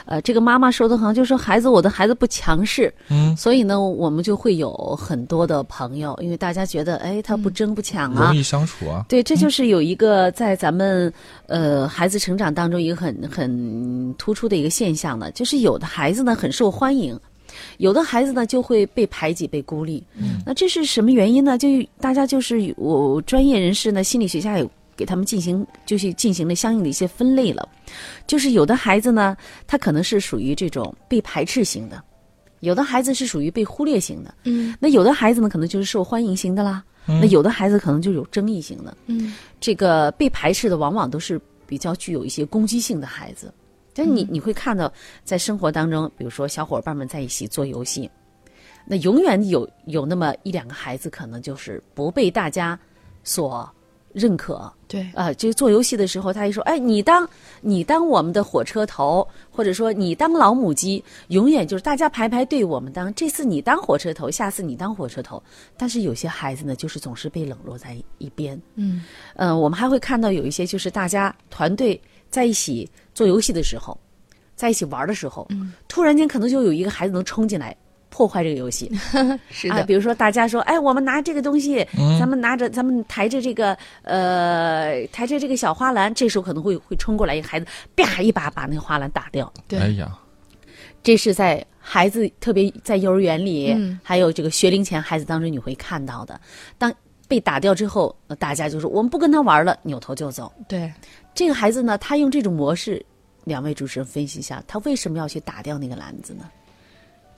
Speaker 3: 呃，这个妈妈说的好像，就说孩子，我的孩子不强势，
Speaker 1: 嗯，
Speaker 3: 所以呢，我们就会有很多的朋友，因为大家觉得，哎，他不争不抢啊
Speaker 1: 容，易相处啊。
Speaker 3: 对，这就是有一个在咱们呃孩子成长当中一个很很突出的一个现象呢，就是有的孩子呢很受欢迎，有的孩子呢就会被排挤、被孤立。
Speaker 1: 嗯，
Speaker 3: 那这是什么原因呢？就大家就是我专业人士呢，心理学家有给他们进行就是进行了相应的一些分类了，就是有的孩子呢，他可能是属于这种被排斥型的，有的孩子是属于被忽略型的，
Speaker 2: 嗯
Speaker 3: 那有的孩子呢可能就是受欢迎型的啦，那有的孩子可能就有争议型的。
Speaker 2: 嗯
Speaker 3: 这个被排斥的往往都是比较具有一些攻击性的孩子。但是你你会看到，在生活当中，比如说小伙伴们在一起做游戏，那永远有有那么一两个孩子，可能就是不被大家所认可。
Speaker 2: 对，
Speaker 3: 啊，就是做游戏的时候，他一说，哎，你当你当我们的火车头，或者说你当老母鸡，永远就是大家排排队，我们当。这次你当火车头，下次你当火车头。但是有些孩子呢，就是总是被冷落在一边。
Speaker 2: 嗯
Speaker 3: 呃，我们还会看到有一些就是大家团队在一起做游戏的时候，在一起玩的时候，
Speaker 2: 嗯
Speaker 3: 突然间可能就有一个孩子能冲进来破坏这个游戏。啊，
Speaker 2: 是的，
Speaker 3: 比如说大家说，哎，我们拿这个东西，
Speaker 1: 嗯
Speaker 3: 咱们拿着，咱们抬着这个，呃，抬着这个小花篮，这时候可能会会冲过来一个孩子，啪一把把那个花篮打掉。
Speaker 2: 对
Speaker 1: 哎呀，
Speaker 3: 这是在孩子特别在幼儿园里，
Speaker 2: 嗯
Speaker 3: 还有这个学龄前孩子当中你会看到的。当被打掉之后，那大家就说我们不跟他玩了，扭头就走。
Speaker 2: 对，
Speaker 3: 这个孩子呢，他用这种模式，两位主持人分析一下，他为什么要去打掉那个篮子呢？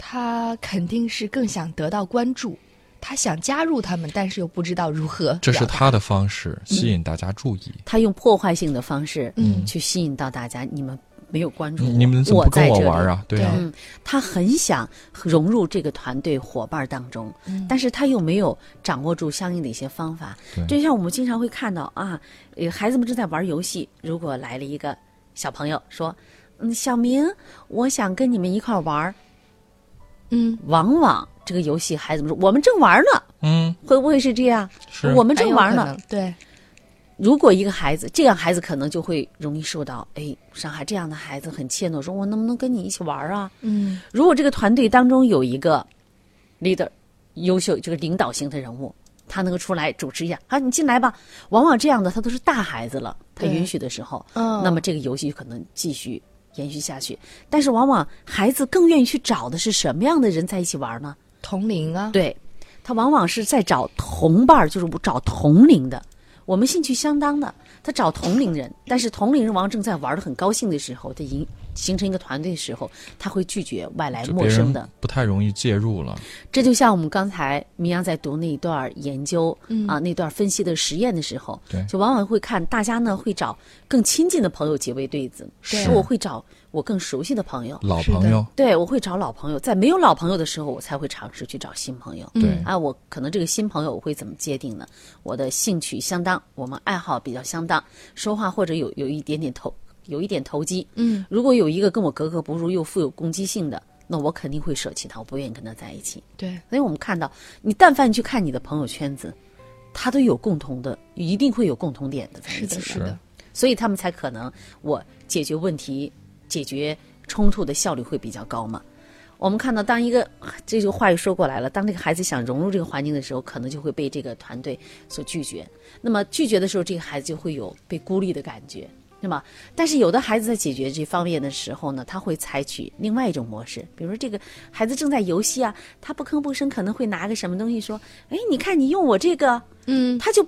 Speaker 2: 他肯定是更想得到关注，他想加入他们，但是又不知道如何。
Speaker 1: 这是他的方式，吸引大家注意。
Speaker 3: 他用破坏性的方式，
Speaker 2: 嗯
Speaker 3: 去吸引到大家，你们没有关注我，
Speaker 1: 你们怎么
Speaker 3: 我
Speaker 1: 不跟
Speaker 3: 在这里
Speaker 1: 我玩？啊？对啊，
Speaker 3: 嗯，他很想融入这个团队伙伴当中，
Speaker 2: 嗯
Speaker 3: 但是他又没有掌握住相应的一些方法。
Speaker 1: 对
Speaker 3: 就像我们经常会看到啊，呃，孩子们正在玩游戏，如果来了一个小朋友说：“嗯，小明，我想跟你们一块儿玩儿。”
Speaker 2: 嗯，
Speaker 3: 往往这个游戏孩子们说：“我们正玩呢。
Speaker 1: 嗯，”
Speaker 3: 会不会是这样？
Speaker 1: 是
Speaker 3: 我们正玩呢。
Speaker 2: 对，
Speaker 3: 如果一个孩子，这样孩子可能就会容易受到哎伤害。这样的孩子很怯懦，说我能不能跟你一起玩啊？
Speaker 2: 嗯
Speaker 3: 如果这个团队当中有一个 leader，优秀这个领导型的人物，他能够出来主持一下，啊，你进来吧。往往这样的他都是大孩子了，他允许的时候，
Speaker 2: 嗯
Speaker 3: 那么这个游戏可能继续延续下去。但是往往孩子更愿意去找的是什么样的人在一起玩呢？
Speaker 2: 同龄啊，
Speaker 3: 对，他往往是在找同伴儿，就是找同龄的，我们兴趣相当的，他找同龄人，但是同龄人往往正在玩的很高兴的时候，他形形成一个团队的时候，他会拒绝外来陌生的。
Speaker 1: 不太容易介入了。
Speaker 3: 这就像我们刚才明阳在读那一段研究、
Speaker 2: 嗯
Speaker 3: 啊，那段分析的实验的时候，
Speaker 1: 对
Speaker 3: 就往往会看大家呢会找更亲近的朋友结为对子，
Speaker 1: 是
Speaker 3: 说我会找我更熟悉的朋友，
Speaker 1: 老朋友，
Speaker 3: 对我会找老朋友，在没有老朋友的时候，我才会尝试去找新朋友。
Speaker 1: 对
Speaker 3: 啊，我可能这个新朋友我会怎么界定呢？我的兴趣相当，我们爱好比较相当，说话或者有有一点点投有一点投机。
Speaker 2: 嗯，
Speaker 3: 如果有一个跟我格格不入又富有攻击性的，那我肯定会舍弃他，我不愿意跟他在一起。
Speaker 2: 对，
Speaker 3: 所以我们看到，你但凡去看你的朋友圈子，他都有共同的，一定会有共同点的在一起
Speaker 2: 是的，是的，
Speaker 3: 所以他们才可能我解决问题、解决冲突的效率会比较高嘛。我们看到，当一个这句话又说过来了，当这个孩子想融入这个环境的时候，可能就会被这个团队所拒绝。那么拒绝的时候，这个孩子就会有被孤立的感觉，对吗？但是有的孩子在解决这方面的时候呢，他会采取另外一种模式，比如说这个孩子正在游戏啊，他不吭不声，可能会拿个什么东西说：“哎，你看你用我这个。”
Speaker 2: 嗯
Speaker 3: 他就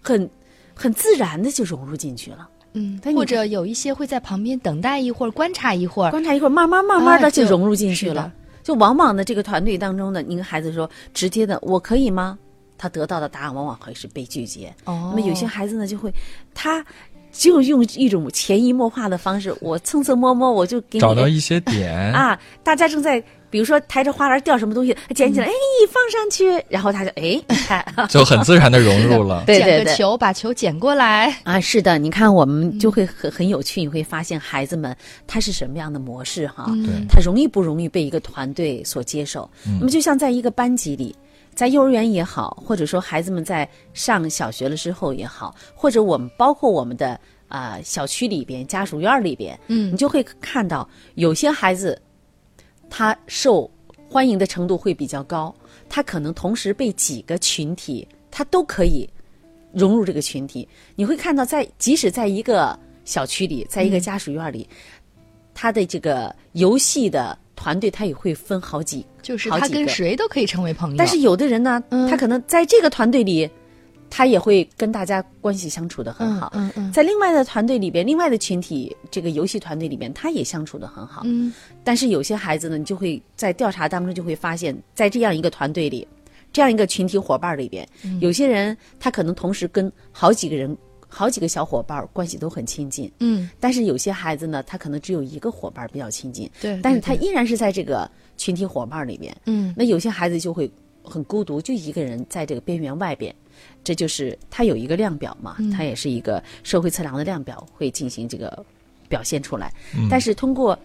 Speaker 3: 很很自然的就融入进去了。
Speaker 2: 嗯或者有一些会在旁边等待一会儿，观察一会儿，
Speaker 3: 观察一会儿，慢慢慢慢的
Speaker 2: 哎就
Speaker 3: 就融入进去了。就往往呢，这个团队当中呢，您跟孩子说直接的“我可以吗”，他得到的答案往往会是被拒绝。
Speaker 2: 哦
Speaker 3: 那么有些孩子呢，就会他就用一种潜移默化的方式，我蹭蹭摸摸，我就给你
Speaker 1: 找到一些点，
Speaker 3: 啊，大家正在。比如说抬着花篮掉什么东西，他捡起来，哎，放上去，然后他就哎，你看，
Speaker 1: 就很自然的融入了。
Speaker 3: 对对对，
Speaker 2: 捡个球，把球捡过来，
Speaker 3: 啊，是的，你看我们就会很很有趣，你会发现孩子们他是什么样的模式哈，
Speaker 1: 对。
Speaker 3: 他容易不容易被一个团队所接受？那么就像在一个班级里，在幼儿园也好，或者说孩子们在上小学了之后也好，或者我们包括我们的啊、小区里边、家属院里边，
Speaker 2: 嗯。
Speaker 3: 你就会看到有些孩子他受欢迎的程度会比较高，他可能同时被几个群体，他都可以融入这个群体。你会看到在，即使在一个小区里，在一个家属院里，他的这个游戏的团队，他也会分好几，
Speaker 2: 就是他跟谁都可以成为朋友。
Speaker 3: 但是有的人呢，
Speaker 2: 嗯
Speaker 3: 他可能在这个团队里，他也会跟大家关系相处的很好。
Speaker 2: 嗯嗯
Speaker 3: 在另外的团队里边，另外的群体，这个游戏团队里边，他也相处的很好。
Speaker 2: 嗯
Speaker 3: 但是有些孩子呢，你就会在调查当中就会发现，在这样一个团队里，这样一个群体伙伴里边，
Speaker 2: 嗯
Speaker 3: 有些人他可能同时跟好几个人、好几个小伙伴关系都很亲近，
Speaker 2: 嗯，
Speaker 3: 但是有些孩子呢，他可能只有一个伙伴比较亲近，
Speaker 2: 对，
Speaker 3: 但是他依然是在这个群体伙伴里边。
Speaker 2: 嗯
Speaker 3: 那有些孩子就会很孤独，就一个人在这个边缘外边，这就是它有一个量表嘛，它也是一个社会测量的量表，会进行这个表现出来。但是通过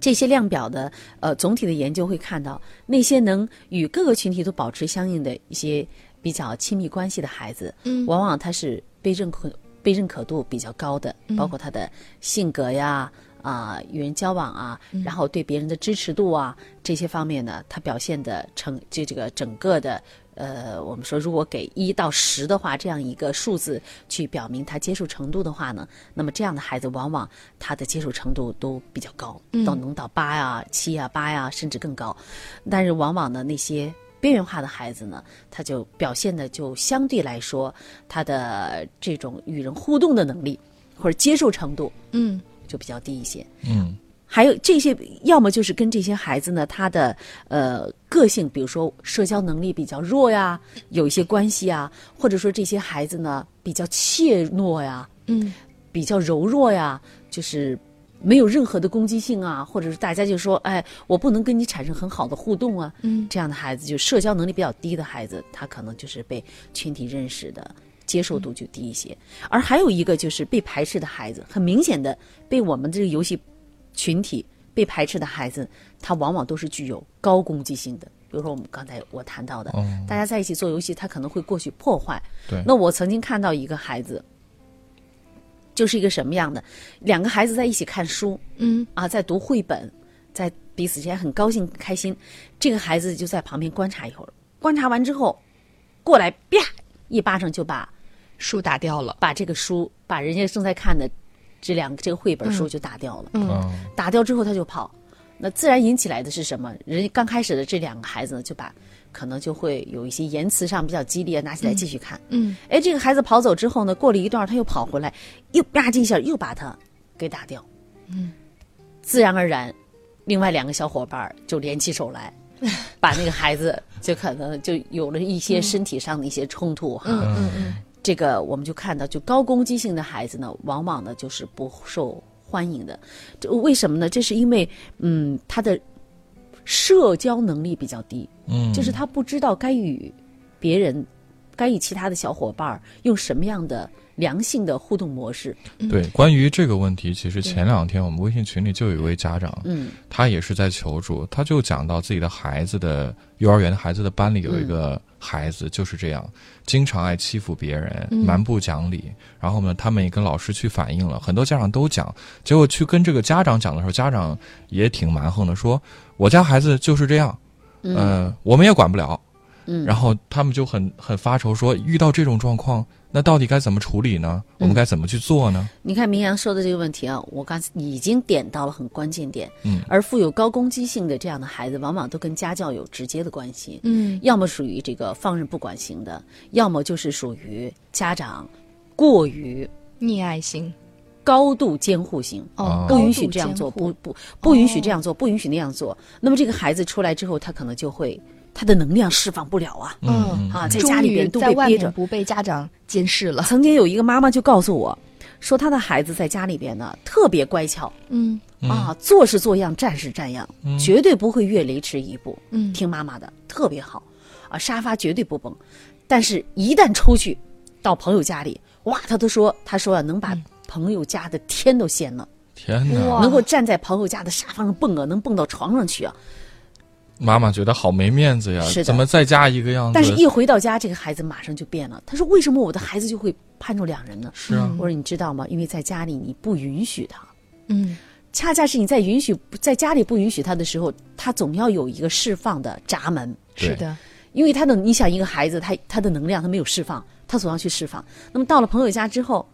Speaker 3: 这些量表的呃总体的研究会看到，那些能与各个群体都保持相应的一些比较亲密关系的孩子，
Speaker 2: 嗯
Speaker 3: 往往他是被认可、被认可度比较高的，包括他的性格呀。啊、与人交往啊，然后对别人的支持度啊，这些方面呢，他表现的成这这个整个的呃，我们说如果给一到十的话，这样一个数字去表明他接受程度的话呢，那么这样的孩子往往他的接受程度都比较高，到能到八呀、七呀、八呀，甚至更高。但是往往呢，那些边缘化的孩子呢，他就表现的就相对来说，他的这种与人互动的能力或者接受程度
Speaker 2: 嗯
Speaker 3: 就比较低一些。
Speaker 1: 嗯，
Speaker 3: 还有这些，要么就是跟这些孩子呢，他的呃个性，比如说社交能力比较弱呀，有一些关系啊，或者说这些孩子呢比较怯懦呀，
Speaker 2: 嗯
Speaker 3: 比较柔弱呀，就是没有任何的攻击性啊，或者是大家就说，哎，我不能跟你产生很好的互动啊，
Speaker 2: 嗯
Speaker 3: 这样的孩子，就社交能力比较低的孩子，他可能就是被群体认识的接受度就低一些。而还有一个就是被排斥的孩子，很明显的被我们这个游戏群体被排斥的孩子，他往往都是具有高攻击性的。比如说我们刚才我谈到的，
Speaker 1: 哦
Speaker 3: 大家在一起做游戏，他可能会过去破坏。
Speaker 1: 对，
Speaker 3: 那我曾经看到一个孩子，就是一个什么样的？两个孩子在一起看书
Speaker 2: 嗯
Speaker 3: 啊，在读绘本，在彼此之间很高兴开心。这个孩子就在旁边观察一会儿，观察完之后，过来啪一巴掌就把
Speaker 2: 书打掉了。
Speaker 3: 把这个书，把人家正在看的这两个这个绘本书就打掉了。
Speaker 2: 嗯
Speaker 1: 嗯
Speaker 3: 打掉之后他就跑，那自然引起来的是什么？人家刚开始的这两个孩子呢，就把可能就会有一些言辞上比较激烈，拿起来继续看。
Speaker 2: 嗯
Speaker 3: 哎，这个孩子跑走之后呢，过了一段他又跑回来，又吧唧一下又把他给打掉。
Speaker 2: 嗯，
Speaker 3: 自然而然，另外两个小伙伴就联起手来，把那个孩子就可能就有了一些身体上的一些冲突哈。
Speaker 2: 嗯嗯
Speaker 3: 这个我们就看到，就高攻击性的孩子呢，往往呢就是不受欢迎的。这为什么呢？这是因为，嗯，他的社交能力比较低，
Speaker 1: 嗯，
Speaker 3: 就是他不知道该与别人、该与其他的小伙伴儿用什么样的良性的互动模式。
Speaker 1: 对，关于这个问题，其实前两天我们微信群里就有一位家长，
Speaker 3: 嗯。
Speaker 1: 他也是在求助，他就讲到自己的孩子的幼儿园的孩子的班里有一个孩子就是这样，经常爱欺负别人，蛮不讲理。然后呢，他们也跟老师去反映了，很多家长都讲，结果去跟这个家长讲的时候，家长也挺蛮横的，说我家孩子就是这样，
Speaker 3: 嗯。
Speaker 1: 呃，我们也管不了。
Speaker 3: 嗯，
Speaker 1: 然后他们就很很发愁，说遇到这种状况，那到底该怎么处理呢？我们该怎么去做呢？
Speaker 3: 你看明阳说的这个问题啊，我刚才已经点到了很关键点。
Speaker 1: 嗯
Speaker 3: 而富有高攻击性的这样的孩子，往往都跟家教有直接的关系。
Speaker 2: 嗯
Speaker 3: 要么属于这个放任不管型的，要么就是属于家长过于
Speaker 2: 溺爱型
Speaker 3: 高度监护型。
Speaker 2: 哦，
Speaker 3: 不允许这样做，不不不允许这样做，不允许那样做。那么这个孩子出来之后，他可能就会他的能量释放不了啊。
Speaker 2: 嗯。
Speaker 3: 啊，在家里边都被憋着。
Speaker 2: 不被家长监视了。
Speaker 3: 曾经有一个妈妈就告诉我，说她的孩子在家里边呢特别乖巧。
Speaker 2: 嗯。
Speaker 3: 啊，做是做样，站是站样，绝对不会越雷池一步，
Speaker 2: 嗯。
Speaker 3: 听妈妈的，特别好。啊，沙发绝对不崩。但是，一旦出去到朋友家里，哇，他都说，他说啊，能把朋友家的天都掀了，
Speaker 1: 天哪！
Speaker 2: 哇。
Speaker 3: 能够站在朋友家的沙发上蹦啊，能蹦到床上去啊。
Speaker 1: 妈妈觉得好没面子呀
Speaker 3: 是，
Speaker 1: 怎么在家一个样子？
Speaker 3: 但是，一回到家，这个孩子马上就变了。他说：“为什么我的孩子就会判若两人呢？”
Speaker 1: 是啊，
Speaker 3: 我说：“你知道吗？因为在家里你不允许他，
Speaker 2: 嗯
Speaker 3: 恰恰是你在允许在家里不允许他的时候，他总要有一个释放的闸门。
Speaker 2: 是的，
Speaker 3: 因为他的，你想一个孩子，他他的能量他没有释放，他总要去释放。那么到了朋友家之后，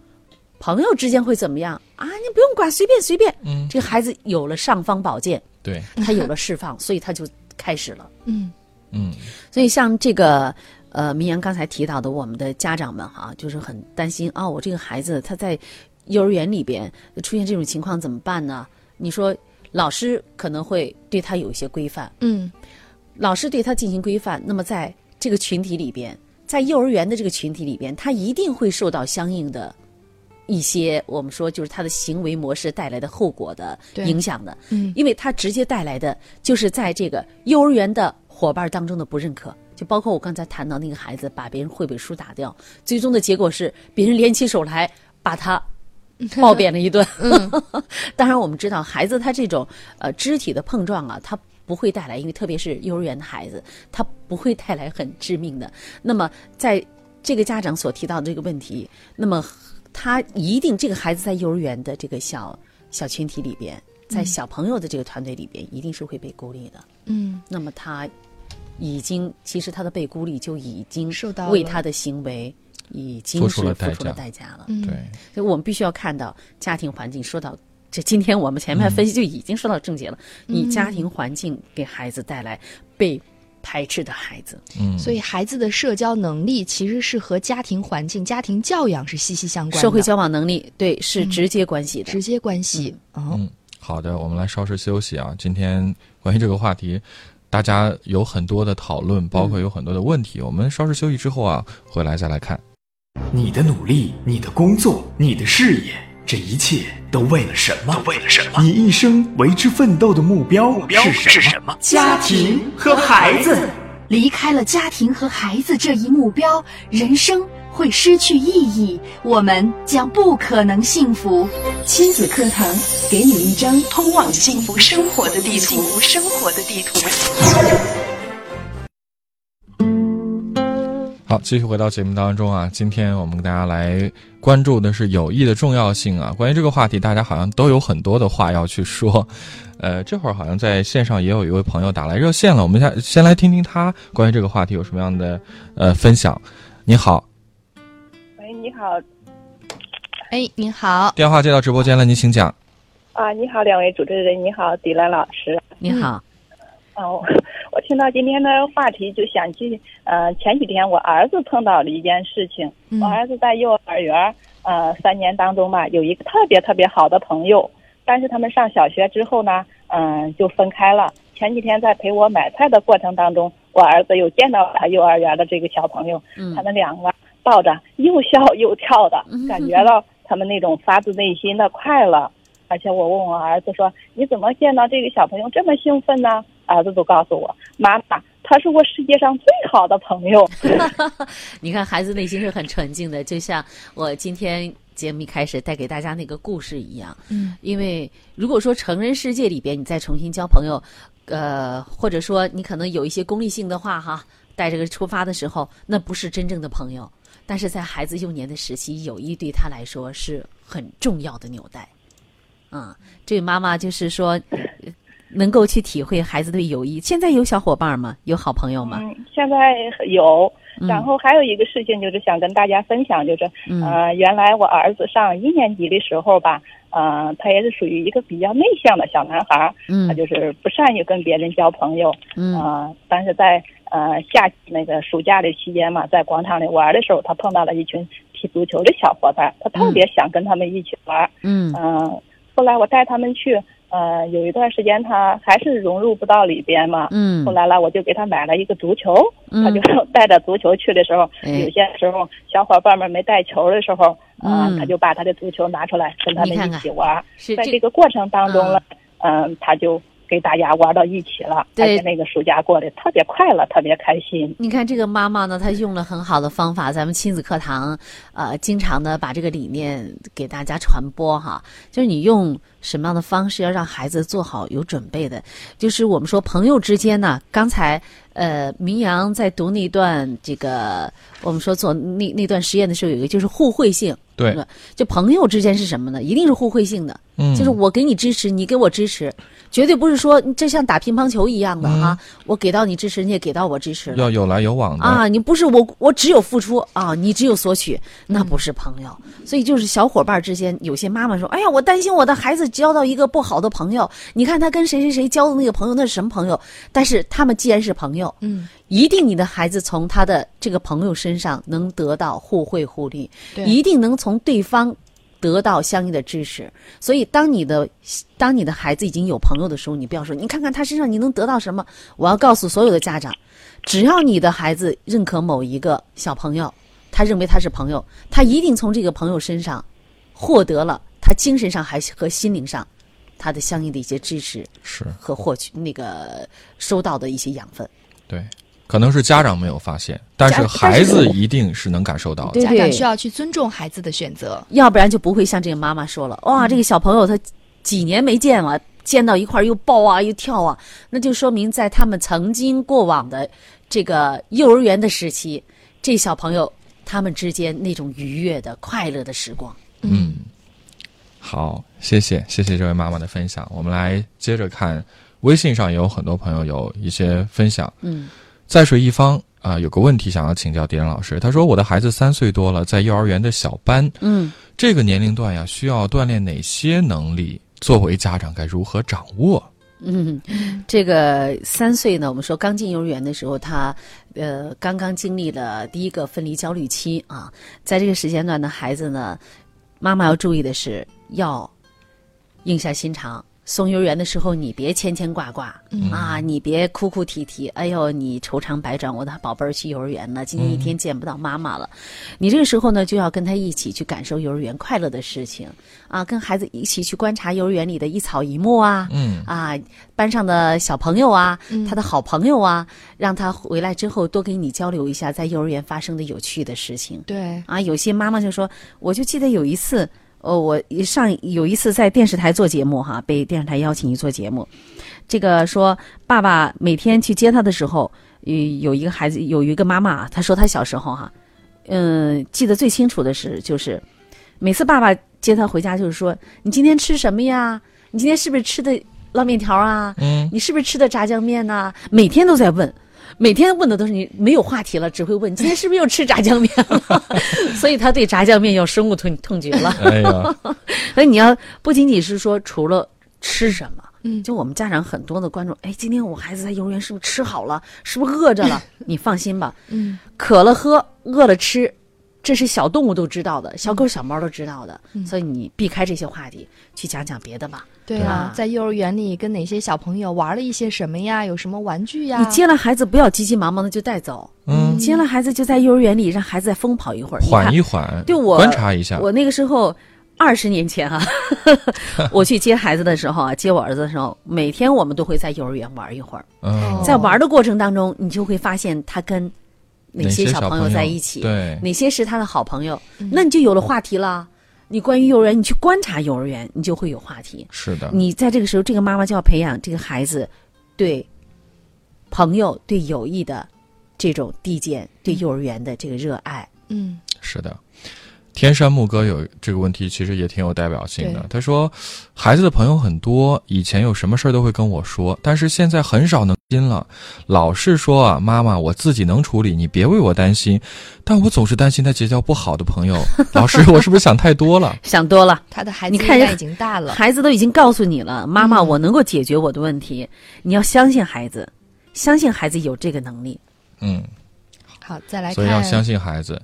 Speaker 3: 朋友之间会怎么样啊？你不用管，随便随便。
Speaker 1: 嗯，
Speaker 3: 这个孩子有了尚方宝剑，
Speaker 1: 对，
Speaker 3: 他有了释放，所以他就开始了。
Speaker 2: 嗯
Speaker 1: 嗯
Speaker 3: 所以像这个呃，明阳刚才提到的，我们的家长们哈，就是很担心啊，我这个孩子他在幼儿园里边出现这种情况怎么办呢？你说老师可能会对他有一些规范，
Speaker 2: 嗯
Speaker 3: 老师对他进行规范，那么在这个群体里边，在幼儿园的这个群体里边，他一定会受到相应的。一些我们说就是他的行为模式带来的后果的影响的，
Speaker 2: 嗯。
Speaker 3: 因为他直接带来的就是在这个幼儿园的伙伴当中的不认可，就包括我刚才谈到那个孩子把别人绘本书打掉，最终的结果是别人联起手来把他暴扁了一顿。当然，我们知道孩子他这种呃肢体的碰撞啊，他不会带来，因为特别是幼儿园的孩子，他不会带来很致命的。那么在这个家长所提到的这个问题，那么他一定这个孩子在幼儿园的这个小小群体里边，在小朋友的这个团队里边，一定是会被孤立的。
Speaker 2: 嗯
Speaker 3: 那么他已经，其实他的被孤立就已经
Speaker 2: 受到了
Speaker 3: 为他的行为已经
Speaker 1: 付
Speaker 3: 是付出了
Speaker 1: 代价
Speaker 3: 了。
Speaker 2: 嗯，
Speaker 1: 对，
Speaker 3: 所以我们必须要看到家庭环境。说到这，今天我们前面分析就已经说到症结了。你家庭环境给孩子带来被排斥的孩子，
Speaker 1: 嗯，
Speaker 2: 所以孩子的社交能力其实是和家庭环境、家庭教养是息息相关的，
Speaker 3: 社会交往能力对是直接关系的。
Speaker 2: 直接关系。哦，
Speaker 1: 嗯，好的，我们来稍事休息啊。今天关于这个话题，大家有很多的讨论，包括有很多的问题。我们稍事休息之后啊，回来再来看。
Speaker 5: 你的努力，你的工作，你的事业，这一切都为了什么？都为了什么？你一生为之奋斗的目标目标是什么？家庭和孩子。
Speaker 4: 离开了家庭和孩子这一目标，人生会失去意义，我们将不可能幸福。
Speaker 6: 亲子课堂给你一张通往幸福生活的地图。
Speaker 4: 生活的地图。
Speaker 1: 好，继续回到节目当中啊。今天我们跟大家来关注的是友谊的重要性啊。关于这个话题，大家好像都有很多的话要去说。呃，这会儿好像在线上也有一位朋友打来热线了，我们先先来听听他关于这个话题有什么样的呃分享。你好，
Speaker 7: 喂，你好
Speaker 2: 哎，你好，
Speaker 1: 电话接到直播间了，您请讲。
Speaker 7: 啊，你好，两位主持人，你好，迪兰老师。
Speaker 3: 你好，
Speaker 7: 哦，我我听到今天的话题就想起，呃，前几天我儿子碰到了一件事情。
Speaker 2: 嗯
Speaker 7: 我儿子在幼儿园，呃，三年当中吧，有一个特别特别好的朋友，但是他们上小学之后呢，嗯，就分开了。前几天在陪我买菜的过程当中，我儿子又见到他幼儿园的这个小朋友，
Speaker 3: 嗯
Speaker 7: 他们两个抱着又笑又跳的，感觉到他们那种发自内心的快乐。而且我问我儿子说：“你怎么见到这个小朋友这么兴奋呢？”儿子都告诉我：“妈妈，他是我世界上最好的朋友。
Speaker 3: 你看，孩子内心是很纯净的，就像我今天节目一开始带给大家那个故事一样。
Speaker 2: 嗯，
Speaker 3: 因为如果说成人世界里边你再重新交朋友，呃，或者说你可能有一些功利性的话哈，带这个出发的时候，那不是真正的朋友。但是在孩子幼年的时期，友谊对他来说是很重要的纽带。啊、这位妈妈就是说，呃能够去体会孩子的友谊。现在有小伙伴吗？有好朋友吗？
Speaker 7: 嗯，现在有。
Speaker 3: 嗯
Speaker 7: 然后还有一个事情就是想跟大家分享，就是、
Speaker 3: 嗯
Speaker 7: 呃，原来我儿子上一年级的时候吧，呃，他也是属于一个比较内向的小男孩儿，
Speaker 3: 嗯
Speaker 7: 他就是不善于跟别人交朋友，
Speaker 3: 嗯
Speaker 7: 呃，但是在呃夏那个暑假的期间嘛，在广场里玩的时候，他碰到了一群踢足球的小伙伴，他特别想跟他们一起玩，
Speaker 3: 嗯
Speaker 7: 嗯、后来我带他们去，呃，有一段时间他还是融入不到里边嘛，
Speaker 3: 嗯。
Speaker 7: 后来呢，我就给他买了一个足球，
Speaker 3: 嗯。
Speaker 7: 他就带着足球去的时候，
Speaker 3: 哎
Speaker 7: 有些时候小伙伴们没带球的时候，啊、
Speaker 3: 嗯
Speaker 7: 他就把他的足球拿出来跟他们一起玩。
Speaker 3: 是
Speaker 7: 在这个过程当中呢，嗯、他就给大家玩到一起了，而
Speaker 3: 对
Speaker 7: 且那个暑假过得特别快乐，特别开心。
Speaker 3: 你看这个妈妈呢，她用了很好的方法，咱们亲子课堂，呃，经常的把这个理念给大家传播哈。就是你用什么样的方式，要让孩子做好有准备的。就是我们说朋友之间呢，刚才呃，明阳在读那段这个我们说做那那段实验的时候，有一个就是互惠性。
Speaker 1: 对，
Speaker 3: 就朋友之间是什么呢？一定是互惠性的。
Speaker 1: 嗯，
Speaker 3: 就是我给你支持，你给我支持，绝对不是说这像打乒乓球一样的哈，我给到你支持，你也给到我支持
Speaker 1: 要有来有往的。
Speaker 3: 啊，你不是我，我只有付出啊，你只有索取，那不是朋友。所以就是小伙伴之间，有些妈妈说：“哎呀，我担心我的孩子交到一个不好的朋友，你看他跟谁谁谁交的那个朋友，那是什么朋友？”但是他们既然是朋友，
Speaker 2: 嗯，
Speaker 3: 一定你的孩子从他的这个朋友身上能得到互惠互利，
Speaker 2: 对
Speaker 3: 一定能从对方得到相应的支持。所以，当你的当你的孩子已经有朋友的时候，你不要说你看看他身上你能得到什么。我要告诉所有的家长，只要你的孩子认可某一个小朋友，他认为他是朋友，他一定从这个朋友身上获得了他精神上还是和心灵上他的相应的一些支持
Speaker 1: 是
Speaker 3: 和获取那个收到的一些养分。
Speaker 1: 对，可能是家长没有发现，但是孩子一定是能感受到的。
Speaker 3: 对
Speaker 2: 家长需要去尊重孩子的选择。
Speaker 3: 要不然就不会像这个妈妈说了，哇，这个小朋友他几年没见了，见到一块又抱啊又跳啊，那就说明在他们曾经过往的这个幼儿园的时期，这小朋友他们之间那种愉悦的快乐的时光。
Speaker 1: 嗯，好，谢谢谢谢这位妈妈的分享。我们来接着看，微信上也有很多朋友有一些分享。
Speaker 3: 嗯
Speaker 1: 在水一方啊、有个问题想要请教狄仁老师。他说，我的孩子三岁多了，在幼儿园的小班，
Speaker 3: 嗯，
Speaker 1: 这个年龄段呀，需要锻炼哪些能力？作为家长该如何掌握？
Speaker 3: 嗯，这个三岁呢，我们说刚进幼儿园的时候，他呃刚刚经历了第一个分离焦虑期啊，在这个时间段的孩子呢，妈妈要注意的是要硬下心肠。送幼儿园的时候，你别牵牵挂挂、啊，你别哭哭啼啼。哎呦，你愁肠百转，我的宝贝儿去幼儿园了，今天一天见不到妈妈了。你这个时候呢，就要跟他一起去感受幼儿园快乐的事情啊，跟孩子一起去观察幼儿园里的一草一木啊，
Speaker 1: 嗯
Speaker 3: 啊，班上的小朋友啊，他的好朋友啊，让他回来之后多给你交流一下在幼儿园发生的有趣的事情。
Speaker 2: 对，
Speaker 3: 啊，有些妈妈就说，我就记得有一次，呃，我上有一次在电视台做节目哈，被电视台邀请去做节目，这个说爸爸每天去接他的时候，有有一个孩子，有一个妈妈，她说她小时候哈，嗯、记得最清楚的是，就是每次爸爸接她回家，就是说你今天吃什么呀？你今天是不是吃的捞面条啊？
Speaker 1: 嗯，
Speaker 3: 你是不是吃的炸酱面呐、每天都在问，每天问的都是你没有话题了，只会问 今天是不是又吃炸酱面了？所以他对炸酱面要深恶痛痛绝了。
Speaker 1: 哎呀，
Speaker 3: 所以你要不仅仅是说除了吃什么，
Speaker 2: 嗯
Speaker 3: 就我们家长很多的关注，哎，今天我孩子在幼儿园是不是吃好了？是不是饿着了？你放心吧，
Speaker 2: 嗯，
Speaker 3: 渴了喝，饿了吃，这是小动物都知道的，小
Speaker 2: 嗯
Speaker 3: 狗小猫都知道的，所以你避开这些话题，去讲讲别的吧。
Speaker 2: 对啊
Speaker 3: 啊，
Speaker 2: 在幼儿园里跟哪些小朋友玩了一些什么呀？有什么玩具呀？
Speaker 3: 你接了孩子，不要急急忙忙的就带走，
Speaker 1: 嗯，
Speaker 3: 接了孩子就在幼儿园里让孩子再疯跑一会儿，
Speaker 1: 缓一缓，
Speaker 3: 对我
Speaker 1: 观察一下。
Speaker 3: 我那个时候二十年前啊，我去接孩子的时候啊，接我儿子的时候，每天我们都会在幼儿园玩一会儿。
Speaker 1: 嗯，
Speaker 3: 在玩的过程当中，你就会发现他跟哪
Speaker 1: 哪些
Speaker 3: 些小朋友
Speaker 1: 小朋友
Speaker 3: 在一起，
Speaker 1: 对
Speaker 3: 哪些是他的好朋友，那你就有了话题了。你关于幼儿园，你去观察幼儿园，你就会有话题。
Speaker 1: 是的，
Speaker 3: 你在这个时候，这个妈妈就要培养这个孩子对朋友、对友谊的这种递减，对幼儿园的这个热爱。
Speaker 2: 嗯，
Speaker 1: 是的。天山牧歌有这个问题，其实也挺有代表性的。他说，孩子的朋友很多，以前有什么事儿都会跟我说，但是现在很少能心了，老是说啊，妈妈，我自己能处理，你别为我担心。但我总是担心他结交不好的朋友。老师，我是不是想太多了？
Speaker 3: 想多了，
Speaker 2: 他的孩子
Speaker 3: 你看
Speaker 2: 已经大了。
Speaker 3: 孩子都已经告诉你了，妈妈，
Speaker 2: 嗯
Speaker 3: 我能够解决我的问题。你要相信孩子，相信孩子有这个能力。
Speaker 1: 嗯，
Speaker 2: 好，再来看，
Speaker 1: 所以要相信孩子。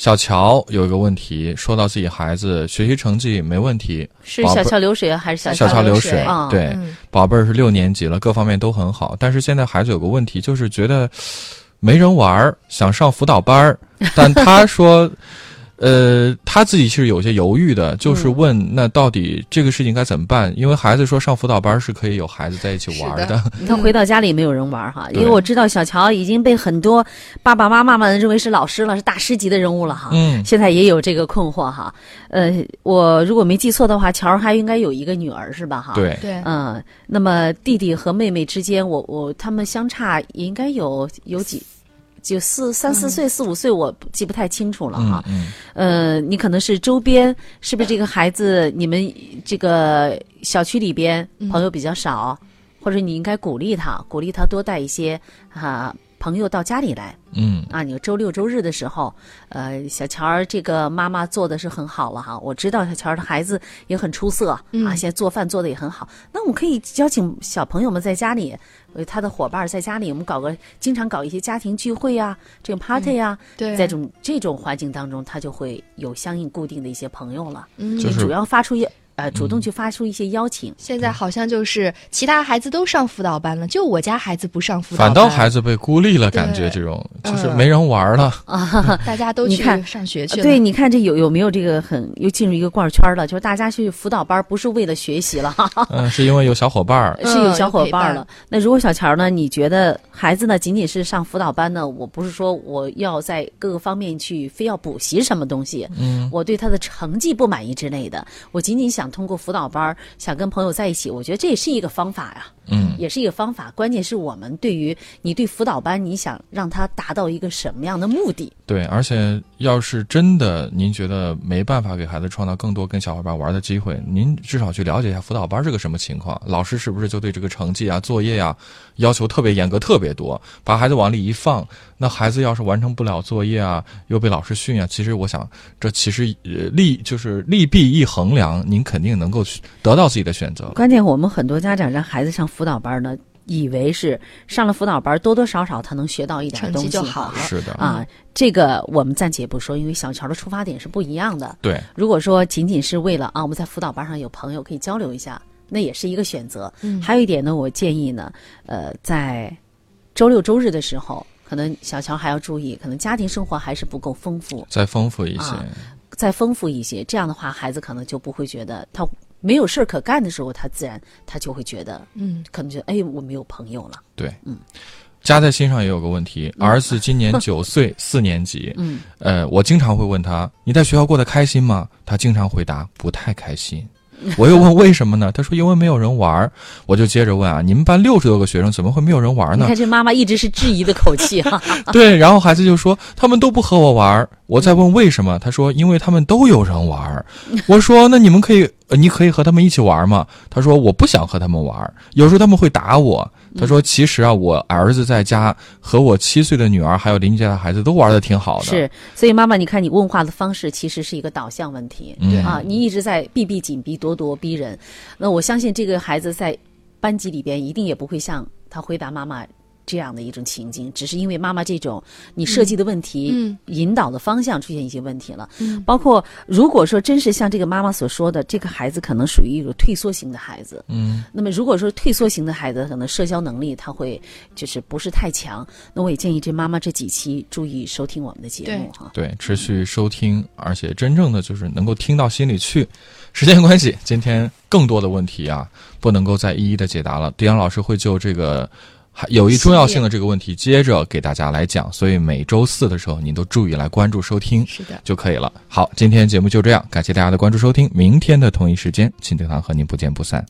Speaker 1: 小乔有一个问题，说到自己孩子学习成绩没问题，
Speaker 3: 是小桥流水还是小
Speaker 1: 小桥流水对，
Speaker 2: 嗯
Speaker 1: 宝贝儿是六年级了，各方面都很好，但是现在孩子有个问题，就是觉得没人玩儿，想上辅导班儿，但他说。呃，他自己是有些犹豫的，就是
Speaker 2: 嗯
Speaker 1: 问那到底这个事情该怎么办？因为孩子说上辅导班是可以有孩子在一起玩
Speaker 2: 的
Speaker 1: 的，
Speaker 3: 他回到家里没有人玩哈，因为我知道小乔已经被很多爸爸妈妈们认为是老师了，是大师级的人物了哈。
Speaker 1: 嗯，
Speaker 3: 现在也有这个困惑哈。呃，我如果没记错的话，乔还应该有一个女儿是吧哈？。
Speaker 1: 对，
Speaker 2: 对，
Speaker 3: 嗯，那么弟弟和妹妹之间，我我他们相差应该有有几，就四三四岁、四五岁，我记不太清楚了哈。
Speaker 1: 嗯。嗯，
Speaker 3: 呃，你可能是周边是不是这个孩子，你们这个小区里边朋友比较少，或者你应该鼓励他，鼓励他多带一些啊朋友到家里来
Speaker 1: 嗯，
Speaker 3: 啊。你周六周日的时候，呃，小乔儿这个妈妈做的是很好了哈，我知道小乔儿的孩子也很出色、
Speaker 2: 嗯
Speaker 3: 啊，现在做饭做的也很好。那我们可以邀请小朋友们在家里，呃，他的伙伴在家里，我们搞个经常搞一些家庭聚会呀、这种 party 呀、
Speaker 2: 对，
Speaker 3: 在这种这种环境当中，他就会有相应固定的一些朋友了。
Speaker 2: 嗯
Speaker 1: 就是
Speaker 3: 主要发出一呃主动去发出一些邀请。
Speaker 2: 现在好像就是其他孩子都上辅导班了，就我家孩子不上辅导班，
Speaker 1: 反倒孩子被孤立了，感觉这种就是
Speaker 2: 嗯
Speaker 1: 没人玩了啊。
Speaker 2: 大家都去
Speaker 3: 你看
Speaker 2: 上学去了。
Speaker 3: 对，你看这有有没有这个很又进入一个罐儿圈了？就是大家去辅导班不是为了学习了，
Speaker 1: 嗯，是因为有小伙伴儿。
Speaker 3: 是有小伙
Speaker 2: 伴
Speaker 3: 伴了。那如果小乔呢？你觉得孩子呢仅仅是上辅导班呢？我不是说我要在各个方面去非要补习什么东西，
Speaker 1: 嗯，
Speaker 3: 我对他的成绩不满意之类的，我仅仅想通过辅导班想跟朋友在一起，我觉得这也是一个方法呀。
Speaker 1: 嗯，
Speaker 3: 也是一个方法。关键是我们对于你对辅导班，你想让他达到一个什么样的目的？
Speaker 1: 对，而且要是真的您觉得没办法给孩子创造更多跟小伙伴玩的机会，您至少去了解一下辅导班是个什么情况，老师是不是就对这个成绩啊、作业啊要求特别严格、特别多，把孩子往里一放，那孩子要是完成不了作业啊，又被老师训啊，其实我想这其实呃利就是利弊一衡量，您肯定能够去得到自己的选择。
Speaker 3: 关键我们很多家长让孩子上辅导班呢，以为是上了辅导班多多少少他能学到一点
Speaker 2: 成
Speaker 3: 东西
Speaker 2: 就好了
Speaker 1: 是的，
Speaker 3: 啊。这个我们暂且不说，因为小乔的出发点是不一样的。
Speaker 1: 对，
Speaker 3: 如果说仅仅是为了啊，我们在辅导班上有朋友可以交流一下，那也是一个选择。
Speaker 2: 嗯
Speaker 3: 还有一点呢，我建议呢，呃，在周六周日的时候，可能小乔还要注意，可能家庭生活还是不够丰富，
Speaker 1: 再丰富一些。
Speaker 3: 啊再丰富一些，这样的话，孩子可能就不会觉得他没有事儿可干的时候，他自然他就会觉得，
Speaker 2: 嗯，
Speaker 3: 可能觉得哎，我没有朋友了。
Speaker 1: 对，嗯，加在心上也有个问题，儿子今年九岁，四年级，
Speaker 3: 嗯，
Speaker 1: 呃，我经常会问他，你在学校过得开心吗？他经常回答不太开心。我又问为什么呢？他说因为没有人玩儿。我就接着问啊，你们班六十多个学生，怎么会没有人玩呢
Speaker 3: 你看？这妈妈一直是质疑的口气哈、
Speaker 1: 对，然后孩子就说他们都不和我玩儿。我再问为什么，他说因为他们都有人玩儿。我说那你们可以，呃你可以和他们一起玩吗？他说我不想和他们玩儿，有时候他们会打我。他说其实啊，我儿子在家和我七岁的女儿还有邻居家的孩子都玩的挺好的。
Speaker 3: 是，所以妈妈，你看你问话的方式其实是一个导向问题、
Speaker 1: 嗯
Speaker 3: 啊，你一直在避避紧逼、咄咄逼人。那我相信这个孩子在班级里边一定也不会像他回答妈妈这样的一种情境，只是因为妈妈这种你设计的问题、
Speaker 2: 嗯
Speaker 3: 引导的方向出现一些问题了。
Speaker 2: 嗯
Speaker 3: 包括如果说真是像这个妈妈所说的，这个孩子可能属于一种退缩型的孩子。
Speaker 1: 嗯，
Speaker 3: 那么如果说退缩型的孩子，可能社交能力他会就是不是太强，那我也建议这妈妈这几期注意收听我们的节目哈。
Speaker 1: 对，持续收听，而且真正的就是能够听到心里去。时间关系，今天更多的问题啊，不能够再一一的解答了。迪阳老师会就这个还有一重要性的这个问题，接着给大家来讲。所以每周四的时候，您都注意来关注收听
Speaker 2: 是的。
Speaker 1: 就可以了。好，今天节目就这样，感谢大家的关注收听，明天的同一时间，亲子堂和您不见不散。